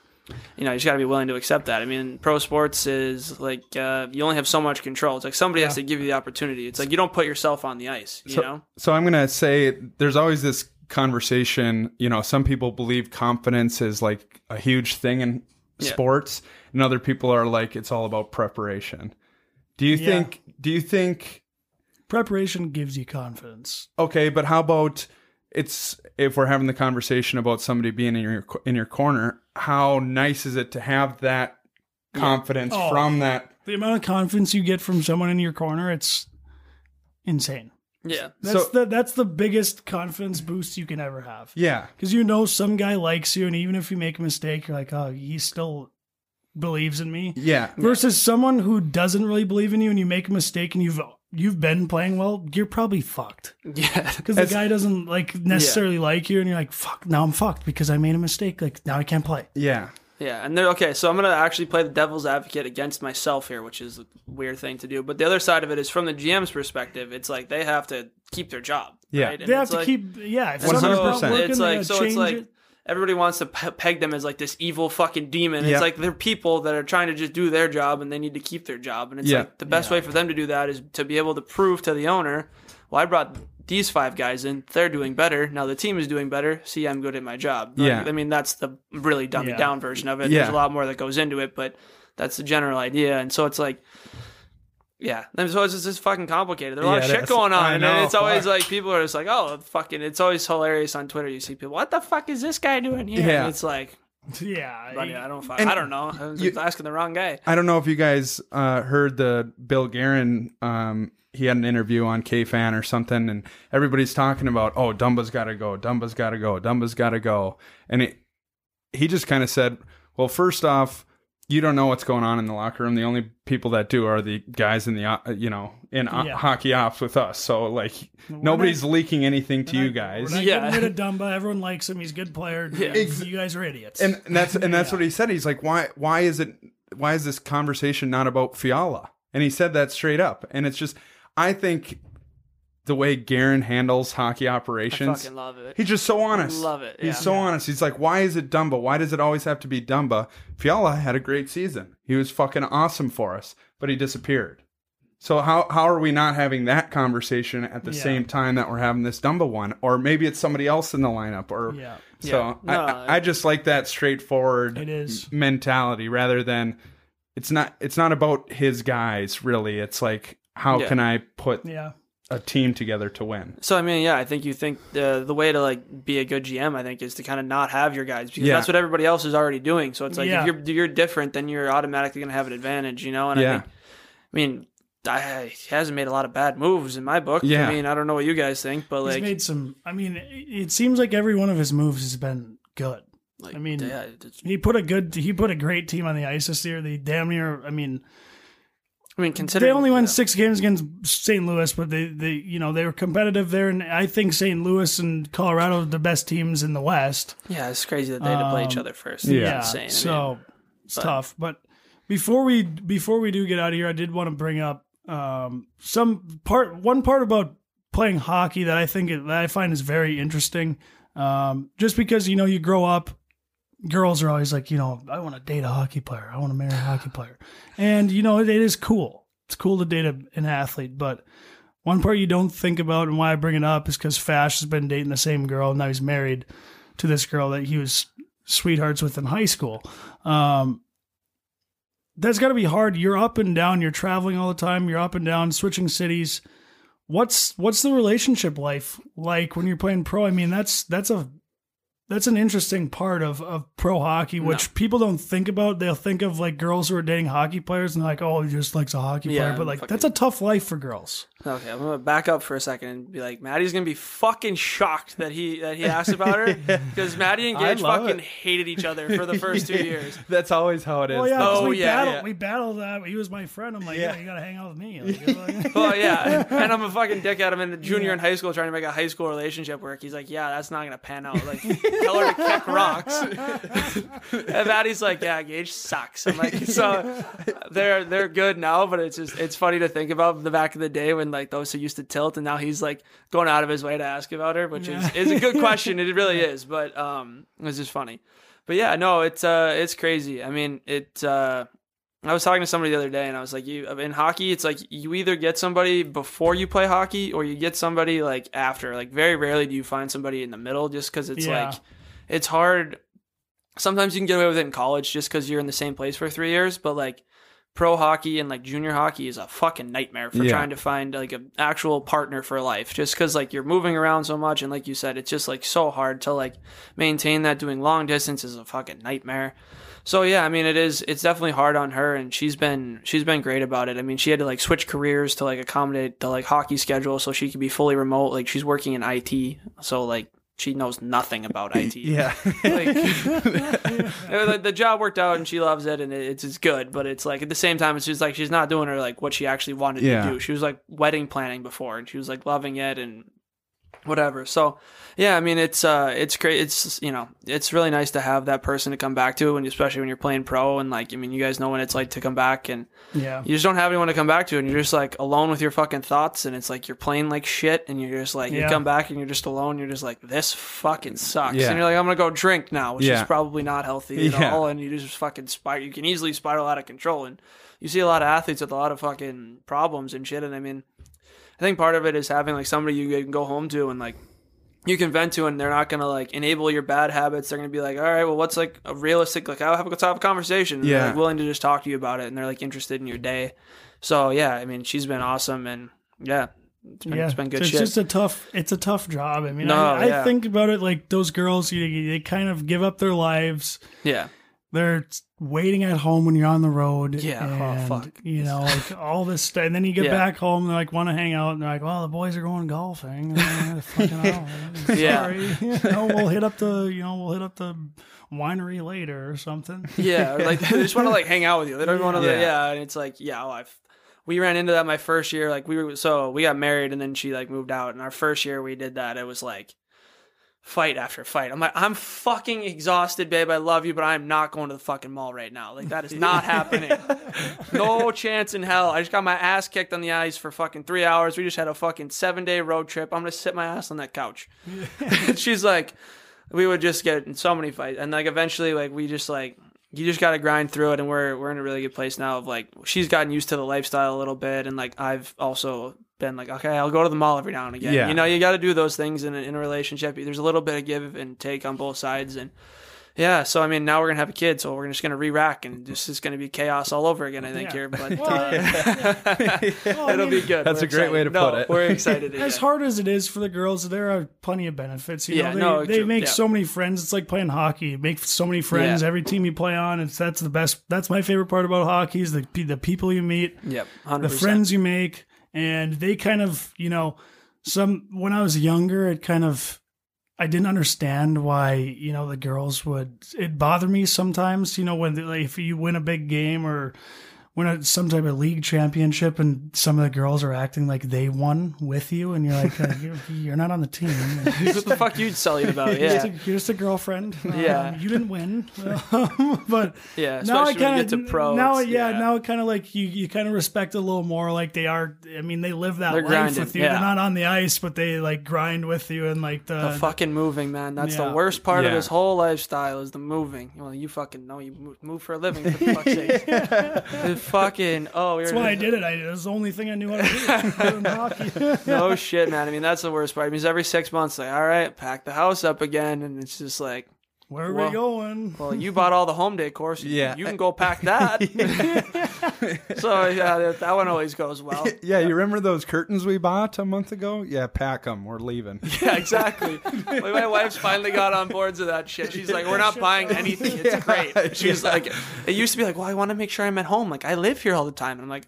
you know you just got to be willing to accept that. I mean, pro sports is like uh, you only have so much control. It's like somebody has to give you the opportunity. It's like you don't put yourself on the ice. You
so,
know?
so I'm gonna say there's always this conversation. You know, some people believe confidence is like a huge thing in
Yeah.
sports, and other people are like it's all about preparation. Do you
Yeah.
think? Do you think?
Preparation gives you confidence.
Okay, but how about it's if we're having the conversation about somebody being in your in your corner? How nice is it to have that confidence
Oh.
from that?
The amount of confidence you get from someone in your corner, it's insane.
Yeah.
That's
So-
the that's the biggest confidence boost you can ever have.
Yeah,
Because you know some guy likes you, and even if you make a mistake, you're like, oh, he still believes in me.
yeah,
Versus someone who doesn't really believe in you, and you make a mistake, and you've you've been playing well, you're probably fucked.
Yeah.
Because the guy doesn't like necessarily like you, and you're like, fuck, now I'm fucked because I made a mistake. Like now I can't play.
yeah.
Yeah, and they're okay. So I'm gonna actually play the devil's advocate against myself here, which is a weird thing to do. But the other side of it is from the GM's perspective. It's like they have to keep their job.
Yeah.
right?
They have to
like-
keep yeah. If
And
someone's
so
not
100%.
working,
It's like so. It's like
it.
Everybody wants to pe- peg them as like this evil fucking demon.
Yeah.
It's like they're people that are trying to just do their job and they need to keep their job. And it's
Yeah.
like the best way for them to do that is to be able to prove to the owner, well, I brought these five guys in. They're doing better. Now the team is doing better. See, I'm good at my job. Like,
Yeah.
I mean that's the really dumbed
Yeah.
down version of it.
Yeah.
There's a lot more that goes into it, but that's the general idea. And so it's like. Yeah, and so it's just it's fucking complicated. There's a lot
Yeah,
of shit going on,
I
and
know,
then it's always
fuck.
like people are just like, "Oh, fucking!" It's always hilarious on Twitter. You see people, "What the fuck is this guy doing here?"
Yeah.
And it's like,
yeah.
buddy, I don't, fuck, I don't know. I was
you-
just asking the wrong guy.
I don't know if you guys uh, heard the Bill Guerin. Um, he had an interview on KFan or something, and everybody's talking about, oh, Dumba's got to go, Dumba's got to go, Dumba's got to go, and it, he just kind of said, well, first off, you don't know what's going on in the locker room. The only people that do are the guys in the, uh, you know, in uh,
Yeah.
hockey ops with us. So like, nobody's leaking anything to you guys.
We're not
Yeah.
getting rid of Dumba. Everyone likes him. He's a good player.
Yeah.
You guys are idiots.
and and that's and that's what he said. He's like, why why is it why is this conversation not about Fiala? And he said that straight up. And it's just I think the way Guerin handles hockey
I
operations,
fucking love it.
he's just so honest.
Love it,
He's
yeah.
so honest. He's like, why is it Dumba? Why does it always have to be Dumba? Fiala had a great season. He was fucking awesome for us, but he disappeared. So how how are we not having that conversation at the
Yeah.
same time that we're having this Dumba one? Or maybe it's somebody else in the lineup. Or
Yeah.
so
Yeah.
I,
No,
I, I just like that straightforward
It is.
mentality rather than it's not it's not about his guys really. It's like how
Yeah.
can I put
yeah.
A team together to win?
So I mean, yeah, I think you think the the way to like be a good GM, I think, is to kind of not have your guys because
Yeah.
that's what everybody else is already doing. So it's like
Yeah.
if you're you're different, then you're automatically going to have an advantage, you know. And I think, I mean, I, he hasn't made a lot of bad moves in my book.
Yeah.
I mean, I don't know what you guys think, but like
He's
like,
made some. I mean, it it seems like every one of his moves has been good.
Like,
I mean,
yeah,
He put a good, he put a great team on the ice this year. They damn near, I mean,
I mean, consider
they only won
yeah.
six games against St. Louis, but they, they, you know, they were competitive there. And I think St. Louis and Colorado are the best teams in the West.
Yeah, it's crazy that they had to play each other first.
yeah.
It's insane. I mean,
so it's
but-
tough. But before we before we do get out of here, I did want to bring up um, some part one part about playing hockey that I think that I find is very interesting. Um, just because you know you grow up, girls are always like, you know, I want to date a hockey player. I want to marry a hockey player, and you know it, it is cool. It's cool to date a, an athlete, but one part you don't think about and why I bring it up is because Fash has been dating the same girl. and Now he's married to this girl that he was sweethearts with in high school. Um, that's got to be hard. You're up and down. You're traveling all the time. You're up and down, switching cities. What's what's the relationship life like when you're playing pro? I mean, that's that's a that's an interesting part of, of pro hockey, which people don't think about. They'll think of like girls who are dating hockey players and like, oh, he just likes a hockey
Yeah,
player. But like,
fucking-
that's a tough life for girls.
Okay, I'm gonna back up for a second and be like, Maddie's gonna be fucking shocked that he that he asked about her because Maddie and Gage fucking
it.
hated each other for the first two years.
That's always how it is.
Oh yeah,
Oh,
we
yeah,
battled.
yeah.
We battled that. He was my friend. I'm like, yeah,
Yeah.
you gotta hang out with me. Like,
Well, yeah, and I'm a fucking dickhead. I'm in the junior in high school trying to make a high school relationship work. He's like, yeah, that's not gonna pan out. Like, tell her to kick rocks. and Maddie's like, yeah, Gage sucks. I'm like, so they're they're good now, but it's just it's funny to think about the back of the day when like those who used to tilt, and now he's like going out of his way to ask about her, which is is a good question. It really is, but um, it's just funny. But yeah, no, it's uh, it's crazy. I mean, it. uh I was talking to somebody the other day, and I was like, "You in hockey, it's like you either get somebody before you play hockey, or you get somebody like after. Like very rarely do you find somebody in the middle, just because it's
Yeah.
like it's hard. Sometimes you can get away with it in college just because you're in the same place for three years, but like pro hockey and like junior hockey is a fucking nightmare for
Yeah.
trying to find like an actual partner for life just because like you're moving around so much and like you said it's just like so hard to like maintain that doing long distance is a fucking nightmare so yeah i mean it is it's definitely hard on her and she's been she's been great about it i mean she had to like switch careers to like accommodate the like hockey schedule so she could be fully remote like she's working in it so like she knows nothing about it
Yeah.
like the, job worked out and she loves it and it, it's, it's good but it's like at the same time it's just like she's not doing her like what she actually wanted
Yeah.
to do she was like wedding planning before and she was like loving it and whatever so yeah i mean it's uh it's great it's you know it's really nice to have that person to come back to and especially when you're playing pro and like i mean you guys know what it's like to come back and
yeah.
you just don't have anyone to come back to and you're just like alone with your fucking thoughts and it's like you're playing like shit and you're just like you come back and you're just alone you're just like this fucking sucks
Yeah.
and you're like i'm gonna go drink now which
Yeah.
is probably not healthy at
Yeah.
all and you just fucking spiral you can easily spiral out of control and you see a lot of athletes with a lot of fucking problems and shit and i mean i think part of it is having like somebody you can go home to and like you can vent to and they're not gonna like enable your bad habits. They're gonna be like, all right, well, what's like a realistic like I'll have a have conversation. And they're,
Yeah.
like, willing to just talk to you about it and they're like interested in your day. So yeah, I mean, she's been awesome and yeah, it's been,
yeah,
it's been good
it's
shit.
just a tough. It's a tough job. I mean,
No,
I, I think about it like those girls. You, they kind of give up their lives.
yeah,
They're waiting at home when you're on the road.
Yeah, oh, fuck.
You know, like all this stuff, and then you get
Yeah.
back home. and They like want to hang out, and they're like, "Well, the boys are going golfing." And like, fucking hell.
Yeah.
Sorry, you know, we'll hit up the, you know, we'll hit up the winery later or something.
yeah. or, like they just want to like hang out with you. They don't want to.
Yeah.
Yeah. and it's like yeah, oh, I've. We ran into that my first year. Like we were so we got married and then she like moved out. And our first year we did that. It was like fight after fight. I'm like, I'm fucking exhausted, babe. I love you, but I'm not going to the fucking mall right now. Like that is not happening. No chance in hell. I just got my ass kicked on the ice for fucking three hours. We just had a fucking seven day road trip. I'm gonna sit my ass on that couch. She's like, we would just get in so many fights, and like eventually, like we just like. You just got to grind through it, and we're we're in a really good place now. Of like, she's gotten used to the lifestyle a little bit, and like I've also been like, okay, I'll go to the mall every now and again.
Yeah.
You know, you got to do those things in a, in a relationship. There's a little bit of give and take on both sides, and yeah. So I mean, now we're gonna have a kid, so we're just gonna re-rack, and this is gonna be chaos all over again. I think
Yeah.
here, but
Well,
uh,
well,
it'll
mean,
be good.
That's
We're
a great way to put
No,
it.
We're excited.
As hard as it is for the girls, there are plenty of benefits. You
Yeah,
know, they,
no,
they
true,
make
yeah.
so many friends. It's like playing hockey. You make so many friends.
Yeah.
Every team you play on, it's that's the best. That's my favorite part about hockey is the the people you meet,
Yep,
the
hundred percent.
friends you make, and they kind of you know some. When I was younger, it kind of I didn't understand why you know the girls would. It bothered me sometimes. You know when like, if you win a big game or win a, some type of league championship and some of the girls are acting like they won with you and you're like uh, you're, you're not on the team.
what the fuck you selling about?
You're, just
Yeah,
a, you're just a girlfriend. Um,
Yeah.
you didn't win, but
yeah.
now I
Especially when you
kind
get
of
to pro.
now,
it's-
yeah, now it kind of like you you kind of respect a little more. Like they are. I mean, they live that
They're
life
grinding,
with you.
yeah.
They're not on the ice, but they like grind with you and like the,
the fucking moving, man. That's
Yeah.
the worst part of this whole lifestyle is the moving. Well, you fucking know you move, move for a living. For fuck's sake. The fucking oh,
That's why I did it. I, it was the only thing I knew how to do
no shit, man. I mean, that's the worst part. I mean, it's every six months, like, all right, pack the house up again, and it's just like,
Where are
Well-
we going?
well, you bought all the home decor, so
Yeah.
you can go pack that. so yeah, that, that one always goes well.
Yeah, you remember those curtains we bought a month ago? Yeah, pack them. We're leaving.
Yeah, exactly. Like, my wife's finally got on boards with that shit. She's like, we're not buying anything. It's great. She's like, it used to be like, well, I want to make sure I'm at home. Like, I live here all the time. And I'm like,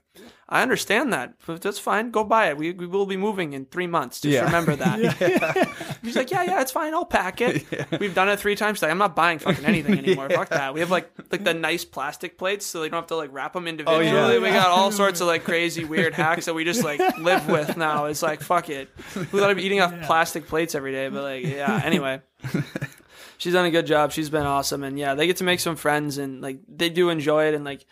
I understand that, but that's fine. Go buy it. We, we will be moving in three months. Just
Yeah.
remember that. She's like, yeah, yeah, it's fine. I'll pack it. We've done it three times today. I'm not buying fucking anything anymore. Fuck that. We have like like the nice plastic plates, so they don't have to like wrap them individually.
Yeah.
We got all sorts of like crazy weird hacks that we just like live with now. It's like fuck it. We thought I'd be eating off plastic plates every day, but like yeah. Anyway. She's done a good job. She's been awesome, and yeah, they get to make some friends, and like they do enjoy it, and like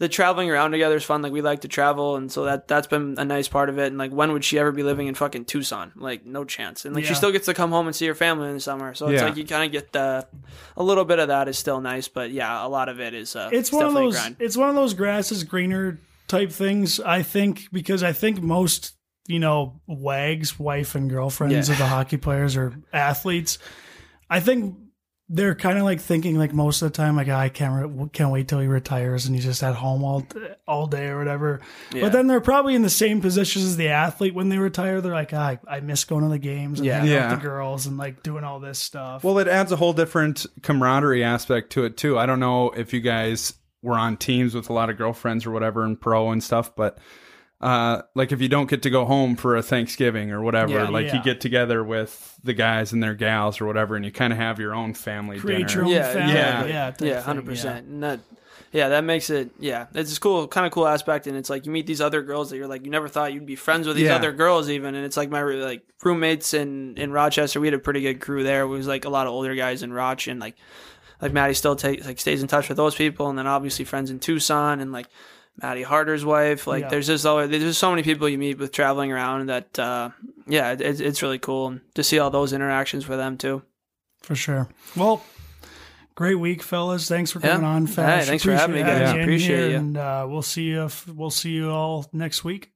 the traveling around together is fun. Like we like to travel, and so that that's been a nice part of it. And like, when would she ever be living in fucking Tucson? Like, no chance. And like, she
Yeah.
still gets to come home and see her family in the summer. So it's
Yeah.
like you kind of get the a little bit of that is still nice, but yeah, a lot of it is. Uh,
it's one of
definitely a
those.
grind.
It's one of those grass is greener type things. I think because I think most you know wags, wife and girlfriends
Yeah.
of the hockey players or athletes. I think they're kind of like thinking like most of the time like "Ah, I can't re- can't wait till he retires and he's just at home all all day or whatever.
Yeah.
But then they're probably in the same position as the athlete when they retire. They're like, ah, I, I miss going to the games and
Yeah.
hanging
Yeah.
with the girls and like doing all this stuff.
Well, it adds a whole different camaraderie aspect to it too. I don't know if you guys were on teams with a lot of girlfriends or whatever in pro and stuff, but uh, like if you don't get to go home for a Thanksgiving or whatever,
Yeah.
like
Yeah.
you get together with the guys and their gals or whatever, and you kind of have your own family
create
dinner.
your own
Yeah,
family.
yeah.
yeah, type
yeah, hundred percent. And that, yeah, that makes it. Yeah, it's a cool, kind of cool aspect. And it's like you meet these other girls that you're like you never thought you'd be friends with these
Yeah.
other girls even. And it's like my like roommates in in Rochester. We had a pretty good crew there. It was like a lot of older guys in Roch and like like Maddie still takes like stays in touch with those people. And then obviously friends in Tucson and like. Maddie Harder's wife, like
Yeah.
there's just always there's just so many people you meet with traveling around that uh, yeah, it, it's it's really cool and to see all those interactions with them too.
For sure. Well, great week, fellas. Thanks for
Yeah.
coming on,
Hey,
Fash.
thanks for having me,
Appreciate
guys.
having you in
Appreciate
here,
you.
And uh, we'll see you. We'll see you all next week.